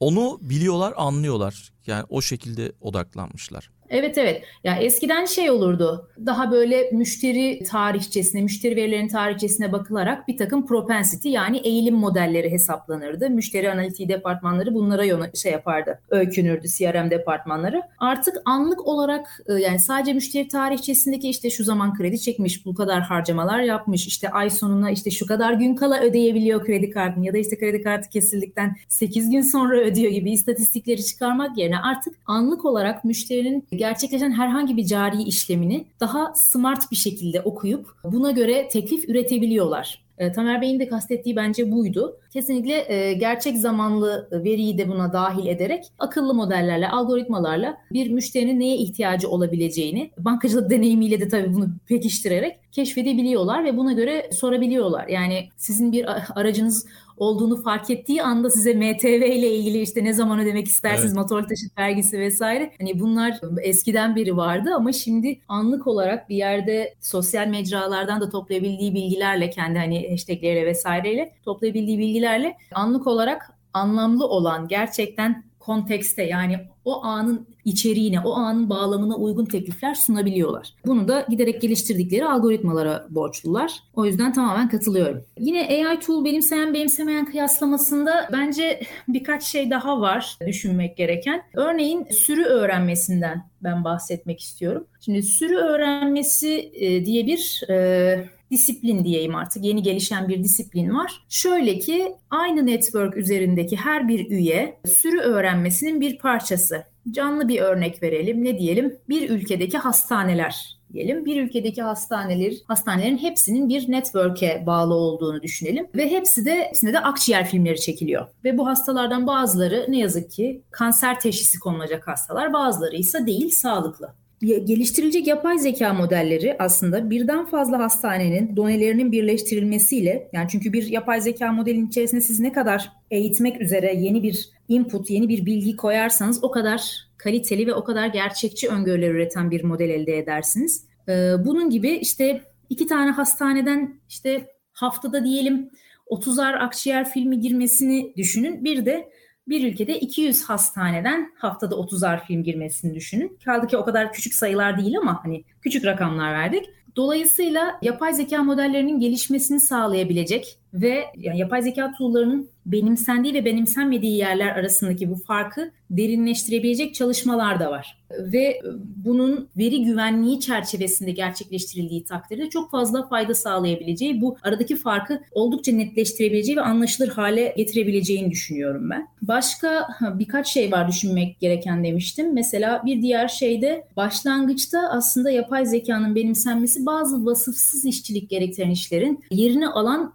Onu biliyorlar, anlıyorlar. Yani o şekilde odaklanmışlar. Evet evet. Ya eskiden şey olurdu. Daha böyle müşteri tarihçesine, müşteri verilerinin tarihçesine bakılarak bir takım propensity yani eğilim modelleri hesaplanırdı. Müşteri analitiği departmanları bunlara yona, şey yapardı. Öykünürdü CRM departmanları. Artık anlık olarak e, yani sadece müşteri tarihçesindeki işte şu zaman kredi çekmiş, bu kadar harcamalar yapmış, işte ay sonuna işte şu kadar gün kala ödeyebiliyor kredi kartını ya da işte kredi kartı kesildikten 8 gün sonra ödüyor gibi istatistikleri çıkarmak yerine artık anlık olarak müşterinin gerçekleşen herhangi bir cari işlemini daha smart bir şekilde okuyup buna göre teklif üretebiliyorlar. E, Tamer Bey'in de kastettiği bence buydu. Kesinlikle e, gerçek zamanlı veriyi de buna dahil ederek akıllı modellerle, algoritmalarla bir müşterinin neye ihtiyacı olabileceğini, bankacılık deneyimiyle de tabii bunu pekiştirerek keşfedebiliyorlar ve buna göre sorabiliyorlar. Yani sizin bir aracınız olduğunu fark ettiği anda size MTV ile ilgili işte ne zaman ödemek istersiniz, evet. motor taşıt vergisi vesaire. Hani bunlar eskiden beri vardı ama şimdi anlık olarak bir yerde sosyal mecralardan da toplayabildiği bilgilerle kendi hani hashtagleriyle vesaireyle toplayabildiği bilgilerle anlık olarak anlamlı olan gerçekten kontekste yani o anın içeriğine, o anın bağlamına uygun teklifler sunabiliyorlar. Bunu da giderek geliştirdikleri algoritmalara borçlular. O yüzden tamamen katılıyorum. Yine AI tool benimseyen benimsemeyen kıyaslamasında bence birkaç şey daha var düşünmek gereken. Örneğin sürü öğrenmesinden ben bahsetmek istiyorum. Şimdi sürü öğrenmesi e, diye bir e, disiplin diyeyim artık yeni gelişen bir disiplin var. Şöyle ki aynı network üzerindeki her bir üye sürü öğrenmesinin bir parçası. Canlı bir örnek verelim. Ne diyelim? Bir ülkedeki hastaneler diyelim. Bir ülkedeki hastaneler, hastanelerin hepsinin bir network'e bağlı olduğunu düşünelim ve hepsi de hepsinde de akciğer filmleri çekiliyor. Ve bu hastalardan bazıları ne yazık ki kanser teşhisi konulacak hastalar, bazıları ise değil, sağlıklı geliştirilecek yapay zeka modelleri aslında birden fazla hastanenin donelerinin birleştirilmesiyle yani çünkü bir yapay zeka modelinin içerisine siz ne kadar eğitmek üzere yeni bir input, yeni bir bilgi koyarsanız o kadar kaliteli ve o kadar gerçekçi öngörüler üreten bir model elde edersiniz. Ee, bunun gibi işte iki tane hastaneden işte haftada diyelim 30'ar akciğer filmi girmesini düşünün. Bir de bir ülkede 200 hastaneden haftada 30'ar film girmesini düşünün. Kaldı ki o kadar küçük sayılar değil ama hani küçük rakamlar verdik. Dolayısıyla yapay zeka modellerinin gelişmesini sağlayabilecek ve yani yapay zeka tool'larının benimsendiği ve benimsenmediği yerler arasındaki bu farkı derinleştirebilecek çalışmalar da var. Ve bunun veri güvenliği çerçevesinde gerçekleştirildiği takdirde çok fazla fayda sağlayabileceği, bu aradaki farkı oldukça netleştirebileceği ve anlaşılır hale getirebileceğini düşünüyorum ben. Başka birkaç şey var düşünmek gereken demiştim. Mesela bir diğer şey de başlangıçta aslında yapay zekanın benimsenmesi bazı vasıfsız işçilik gerektiren işlerin yerini alan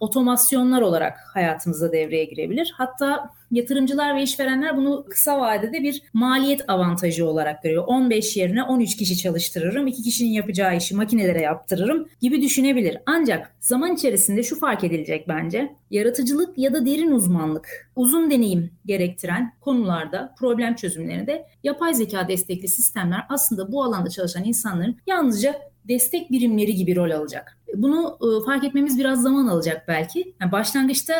otomasyonlar olarak hayatımıza devreye girebilir. Hatta yatırımcılar ve işverenler bunu kısa vadede bir maliyet avantajı olarak görüyor. 15 yerine 13 kişi çalıştırırım, 2 kişinin yapacağı işi makinelere yaptırırım gibi düşünebilir. Ancak zaman içerisinde şu fark edilecek bence. Yaratıcılık ya da derin uzmanlık, uzun deneyim gerektiren konularda problem çözümlerinde yapay zeka destekli sistemler aslında bu alanda çalışan insanların yalnızca destek birimleri gibi rol alacak. Bunu e, fark etmemiz biraz zaman alacak belki. Yani başlangıçta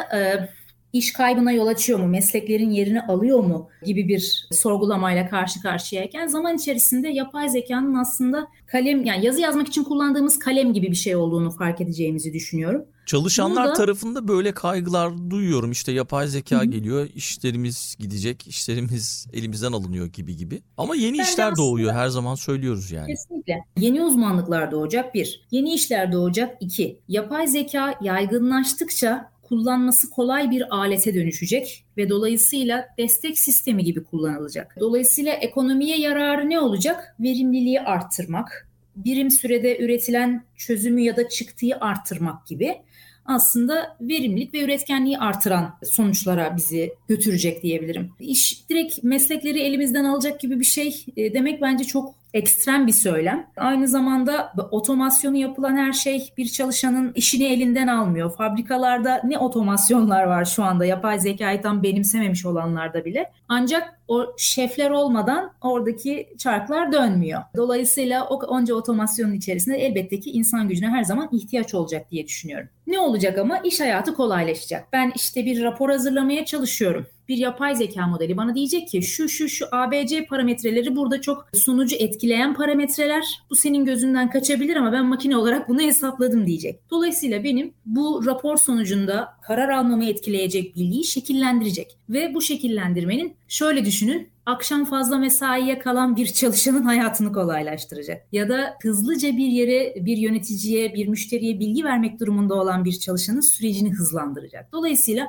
iş kaybına yol açıyor mu, mesleklerin yerini alıyor mu gibi bir sorgulamayla karşı karşıyayken zaman içerisinde yapay zekanın aslında kalem yani yazı yazmak için kullandığımız kalem gibi bir şey olduğunu fark edeceğimizi düşünüyorum. Çalışanlar Burada, tarafında böyle kaygılar duyuyorum. İşte yapay zeka hı. geliyor, işlerimiz gidecek, işlerimiz elimizden alınıyor gibi gibi. Ama yeni Bence işler doğuyor her zaman söylüyoruz yani. Kesinlikle. Yeni uzmanlıklar doğacak bir. Yeni işler doğacak iki. Yapay zeka yaygınlaştıkça kullanması kolay bir alete dönüşecek ve dolayısıyla destek sistemi gibi kullanılacak. Dolayısıyla ekonomiye yararı ne olacak? Verimliliği arttırmak, birim sürede üretilen çözümü ya da çıktıyı arttırmak gibi aslında verimlilik ve üretkenliği artıran sonuçlara bizi götürecek diyebilirim. İş direkt meslekleri elimizden alacak gibi bir şey e, demek bence çok ekstrem bir söylem. Aynı zamanda otomasyonu yapılan her şey bir çalışanın işini elinden almıyor. Fabrikalarda ne otomasyonlar var şu anda yapay zekayı tam benimsememiş olanlarda bile. Ancak o şefler olmadan oradaki çarklar dönmüyor. Dolayısıyla o onca otomasyonun içerisinde elbette ki insan gücüne her zaman ihtiyaç olacak diye düşünüyorum. Ne olacak ama iş hayatı kolaylaşacak. Ben işte bir rapor hazırlamaya çalışıyorum bir yapay zeka modeli bana diyecek ki şu şu şu ABC parametreleri burada çok sunucu etkileyen parametreler. Bu senin gözünden kaçabilir ama ben makine olarak bunu hesapladım diyecek. Dolayısıyla benim bu rapor sonucunda karar almamı etkileyecek bilgiyi şekillendirecek. Ve bu şekillendirmenin şöyle düşünün akşam fazla mesaiye kalan bir çalışanın hayatını kolaylaştıracak. Ya da hızlıca bir yere, bir yöneticiye, bir müşteriye bilgi vermek durumunda olan bir çalışanın sürecini hızlandıracak. Dolayısıyla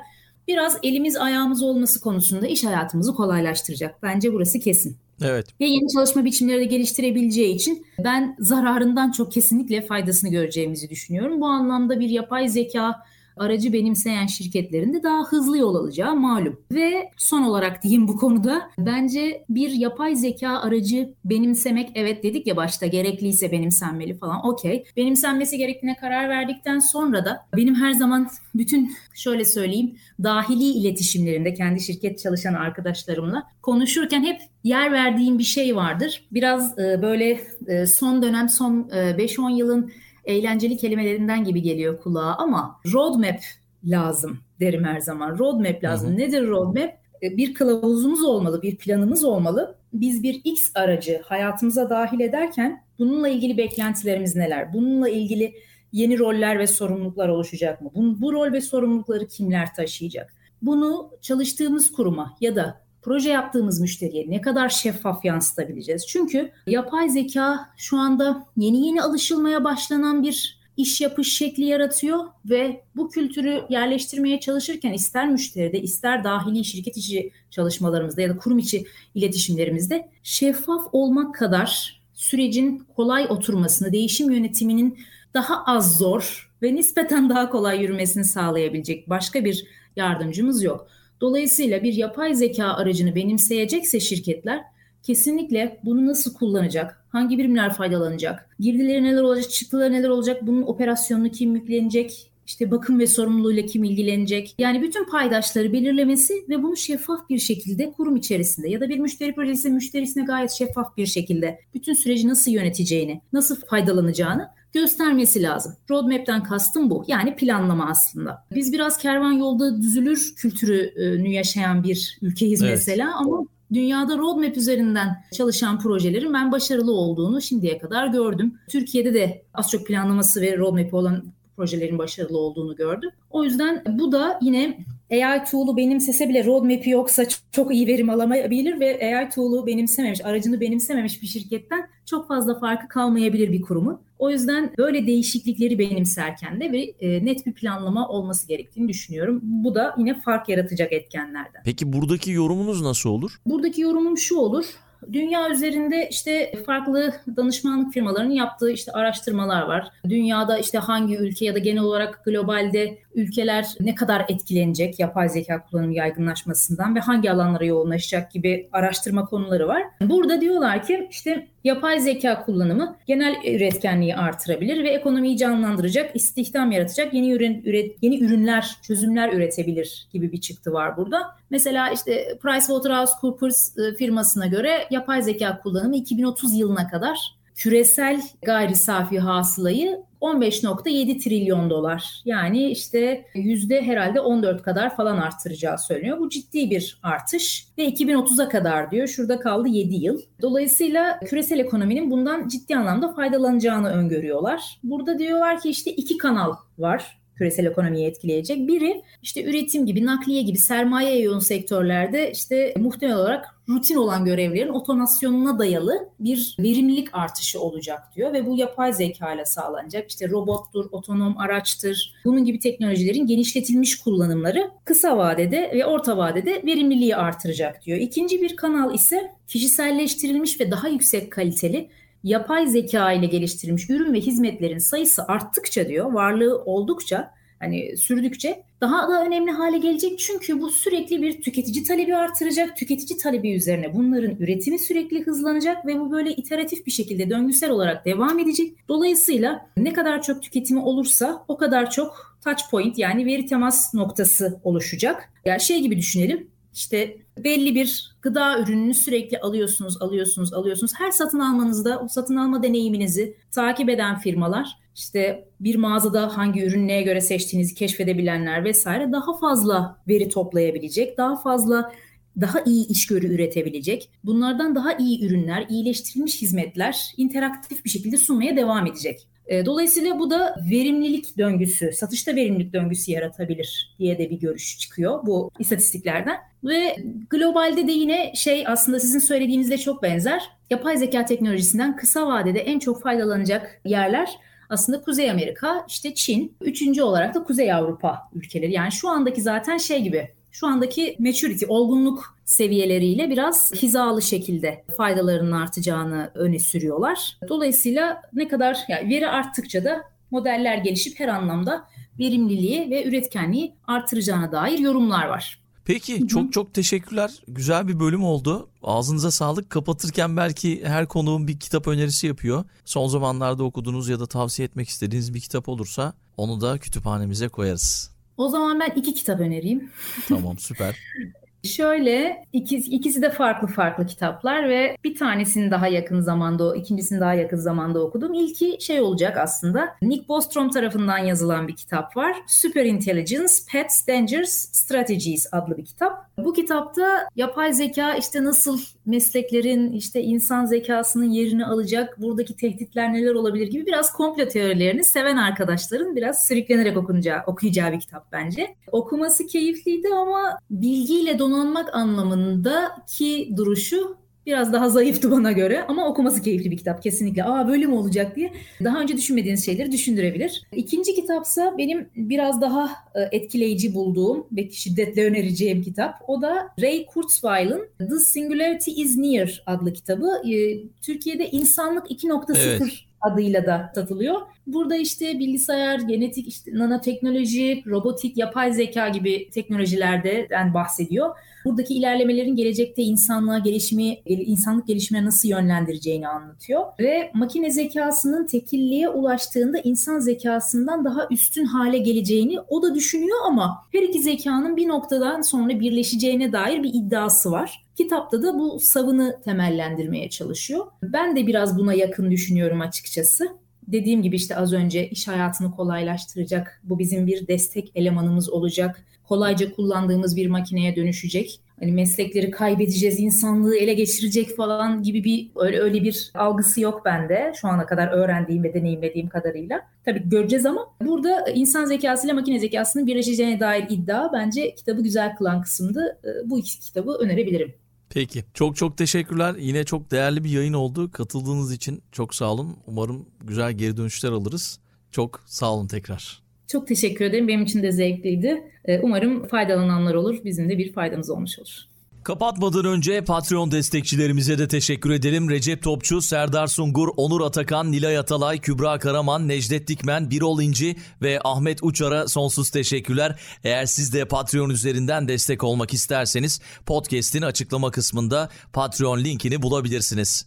biraz elimiz ayağımız olması konusunda iş hayatımızı kolaylaştıracak. Bence burası kesin. Evet. Ve yeni çalışma biçimleri de geliştirebileceği için ben zararından çok kesinlikle faydasını göreceğimizi düşünüyorum. Bu anlamda bir yapay zeka aracı benimseyen şirketlerin de daha hızlı yol alacağı malum. Ve son olarak diyeyim bu konuda bence bir yapay zeka aracı benimsemek evet dedik ya başta gerekliyse benimsenmeli falan okey. Benimsenmesi gerektiğine karar verdikten sonra da benim her zaman bütün şöyle söyleyeyim dahili iletişimlerinde kendi şirket çalışan arkadaşlarımla konuşurken hep yer verdiğim bir şey vardır. Biraz e, böyle e, son dönem son e, 5-10 yılın eğlenceli kelimelerinden gibi geliyor kulağa ama roadmap lazım derim her zaman. Roadmap lazım. Hı hı. Nedir roadmap? E, bir kılavuzumuz olmalı, bir planımız olmalı. Biz bir X aracı hayatımıza dahil ederken bununla ilgili beklentilerimiz neler? Bununla ilgili yeni roller ve sorumluluklar oluşacak mı? Bu, bu rol ve sorumlulukları kimler taşıyacak? Bunu çalıştığımız kuruma ya da proje yaptığımız müşteriye ne kadar şeffaf yansıtabileceğiz? Çünkü yapay zeka şu anda yeni yeni alışılmaya başlanan bir iş yapış şekli yaratıyor ve bu kültürü yerleştirmeye çalışırken ister müşteride ister dahili şirket içi çalışmalarımızda ya da kurum içi iletişimlerimizde şeffaf olmak kadar sürecin kolay oturmasını, değişim yönetiminin daha az zor ve nispeten daha kolay yürümesini sağlayabilecek başka bir yardımcımız yok. Dolayısıyla bir yapay zeka aracını benimseyecekse şirketler kesinlikle bunu nasıl kullanacak, hangi birimler faydalanacak, girdileri neler olacak, çıktıları neler olacak, bunun operasyonunu kim yüklenecek, işte bakım ve sorumluluğuyla kim ilgilenecek? Yani bütün paydaşları belirlemesi ve bunu şeffaf bir şekilde kurum içerisinde ya da bir müşteri projesi müşterisine gayet şeffaf bir şekilde bütün süreci nasıl yöneteceğini, nasıl faydalanacağını göstermesi lazım. Roadmap'ten kastım bu. Yani planlama aslında. Biz biraz kervan yolda düzülür kültürünü yaşayan bir ülkeyiz evet. mesela ama dünyada roadmap üzerinden çalışan projelerin ben başarılı olduğunu şimdiye kadar gördüm. Türkiye'de de az çok planlaması ve roadmap olan projelerin başarılı olduğunu gördüm. O yüzden bu da yine AI tool'u benimsese bile roadmap'i yoksa çok iyi verim alamayabilir ve AI tool'u benimsememiş, aracını benimsememiş bir şirketten çok fazla farkı kalmayabilir bir kurumun. O yüzden böyle değişiklikleri benimserken de bir e, net bir planlama olması gerektiğini düşünüyorum. Bu da yine fark yaratacak etkenlerden. Peki buradaki yorumunuz nasıl olur? Buradaki yorumum şu olur. Dünya üzerinde işte farklı danışmanlık firmalarının yaptığı işte araştırmalar var. Dünyada işte hangi ülke ya da genel olarak globalde ülkeler ne kadar etkilenecek yapay zeka kullanımı yaygınlaşmasından ve hangi alanlara yoğunlaşacak gibi araştırma konuları var. Burada diyorlar ki işte yapay zeka kullanımı genel üretkenliği artırabilir ve ekonomiyi canlandıracak, istihdam yaratacak yeni ürün üret, yeni ürünler, çözümler üretebilir gibi bir çıktı var burada. Mesela işte PricewaterhouseCoopers e, firmasına göre yapay zeka kullanımı 2030 yılına kadar küresel gayri safi hasılayı 15.7 trilyon dolar. Yani işte yüzde herhalde 14 kadar falan arttıracağı söyleniyor. Bu ciddi bir artış ve 2030'a kadar diyor. Şurada kaldı 7 yıl. Dolayısıyla küresel ekonominin bundan ciddi anlamda faydalanacağını öngörüyorlar. Burada diyorlar ki işte iki kanal var küresel ekonomiyi etkileyecek. Biri işte üretim gibi, nakliye gibi sermaye yoğun sektörlerde işte muhtemel olarak rutin olan görevlerin otomasyonuna dayalı bir verimlilik artışı olacak diyor ve bu yapay zeka ile sağlanacak. İşte robottur, otonom araçtır. Bunun gibi teknolojilerin genişletilmiş kullanımları kısa vadede ve orta vadede verimliliği artıracak diyor. İkinci bir kanal ise kişiselleştirilmiş ve daha yüksek kaliteli yapay zeka ile geliştirilmiş ürün ve hizmetlerin sayısı arttıkça diyor, varlığı oldukça hani sürdükçe daha da önemli hale gelecek. Çünkü bu sürekli bir tüketici talebi artıracak. Tüketici talebi üzerine bunların üretimi sürekli hızlanacak ve bu böyle iteratif bir şekilde döngüsel olarak devam edecek. Dolayısıyla ne kadar çok tüketimi olursa o kadar çok touch point yani veri temas noktası oluşacak. Yani şey gibi düşünelim. İşte belli bir gıda ürününü sürekli alıyorsunuz, alıyorsunuz, alıyorsunuz. Her satın almanızda o satın alma deneyiminizi takip eden firmalar, işte bir mağazada hangi ürün neye göre seçtiğinizi keşfedebilenler vesaire daha fazla veri toplayabilecek, daha fazla daha iyi işgörü üretebilecek, bunlardan daha iyi ürünler, iyileştirilmiş hizmetler interaktif bir şekilde sunmaya devam edecek. E, dolayısıyla bu da verimlilik döngüsü, satışta verimlilik döngüsü yaratabilir diye de bir görüş çıkıyor bu istatistiklerden. Ve globalde de yine şey aslında sizin söylediğinizle çok benzer. Yapay zeka teknolojisinden kısa vadede en çok faydalanacak yerler aslında Kuzey Amerika, işte Çin, üçüncü olarak da Kuzey Avrupa ülkeleri. Yani şu andaki zaten şey gibi şu andaki maturity, olgunluk seviyeleriyle biraz hizalı şekilde faydalarının artacağını öne sürüyorlar. Dolayısıyla ne kadar yani veri arttıkça da modeller gelişip her anlamda verimliliği ve üretkenliği artıracağına dair yorumlar var. Peki çok çok teşekkürler. Güzel bir bölüm oldu. Ağzınıza sağlık. Kapatırken belki her konuğun bir kitap önerisi yapıyor. Son zamanlarda okuduğunuz ya da tavsiye etmek istediğiniz bir kitap olursa onu da kütüphanemize koyarız. O zaman ben iki kitap önereyim. Tamam süper. Şöyle ikisi, ikisi de farklı farklı kitaplar ve bir tanesini daha yakın zamanda, ikincisini daha yakın zamanda okudum. İlki şey olacak aslında. Nick Bostrom tarafından yazılan bir kitap var. Super Intelligence, Pets, Dangers, Strategies adlı bir kitap. Bu kitapta yapay zeka işte nasıl mesleklerin işte insan zekasının yerini alacak, buradaki tehditler neler olabilir gibi biraz komplo teorilerini seven arkadaşların biraz sürüklenerek okunacağı, okuyacağı bir kitap bence. Okuması keyifliydi ama bilgiyle donanmak anlamındaki duruşu Biraz daha zayıftı bana göre ama okuması keyifli bir kitap kesinlikle. Aa böyle mi olacak diye daha önce düşünmediğiniz şeyleri düşündürebilir. İkinci kitapsa benim biraz daha e, etkileyici bulduğum ve şiddetle önereceğim kitap. O da Ray Kurzweil'ın The Singularity is Near adlı kitabı. E, Türkiye'de İnsanlık 2.0 evet adıyla da satılıyor. Burada işte bilgisayar, genetik, işte nanoteknoloji, robotik, yapay zeka gibi teknolojilerden bahsediyor. Buradaki ilerlemelerin gelecekte insanlığa gelişimi, insanlık gelişimine nasıl yönlendireceğini anlatıyor. Ve makine zekasının tekilliğe ulaştığında insan zekasından daha üstün hale geleceğini o da düşünüyor ama her iki zekanın bir noktadan sonra birleşeceğine dair bir iddiası var. Kitapta da bu savını temellendirmeye çalışıyor. Ben de biraz buna yakın düşünüyorum açıkçası dediğim gibi işte az önce iş hayatını kolaylaştıracak. Bu bizim bir destek elemanımız olacak. Kolayca kullandığımız bir makineye dönüşecek. Hani meslekleri kaybedeceğiz, insanlığı ele geçirecek falan gibi bir öyle, öyle bir algısı yok bende. Şu ana kadar öğrendiğim ve deneyimlediğim kadarıyla. Tabii göreceğiz ama burada insan zekası ile makine zekasının birleşeceğine dair iddia bence kitabı güzel kılan kısımdı. Bu iki kitabı önerebilirim. Peki. Çok çok teşekkürler. Yine çok değerli bir yayın oldu. Katıldığınız için çok sağ olun. Umarım güzel geri dönüşler alırız. Çok sağ olun tekrar. Çok teşekkür ederim. Benim için de zevkliydi. Ee, umarım faydalananlar olur. Bizim de bir faydamız olmuş olur. Kapatmadan önce Patreon destekçilerimize de teşekkür edelim. Recep Topçu, Serdar Sungur, Onur Atakan, Nilay Atalay, Kübra Karaman, Necdet Dikmen, Birol İnci ve Ahmet Uçar'a sonsuz teşekkürler. Eğer siz de Patreon üzerinden destek olmak isterseniz podcast'in açıklama kısmında Patreon linkini bulabilirsiniz.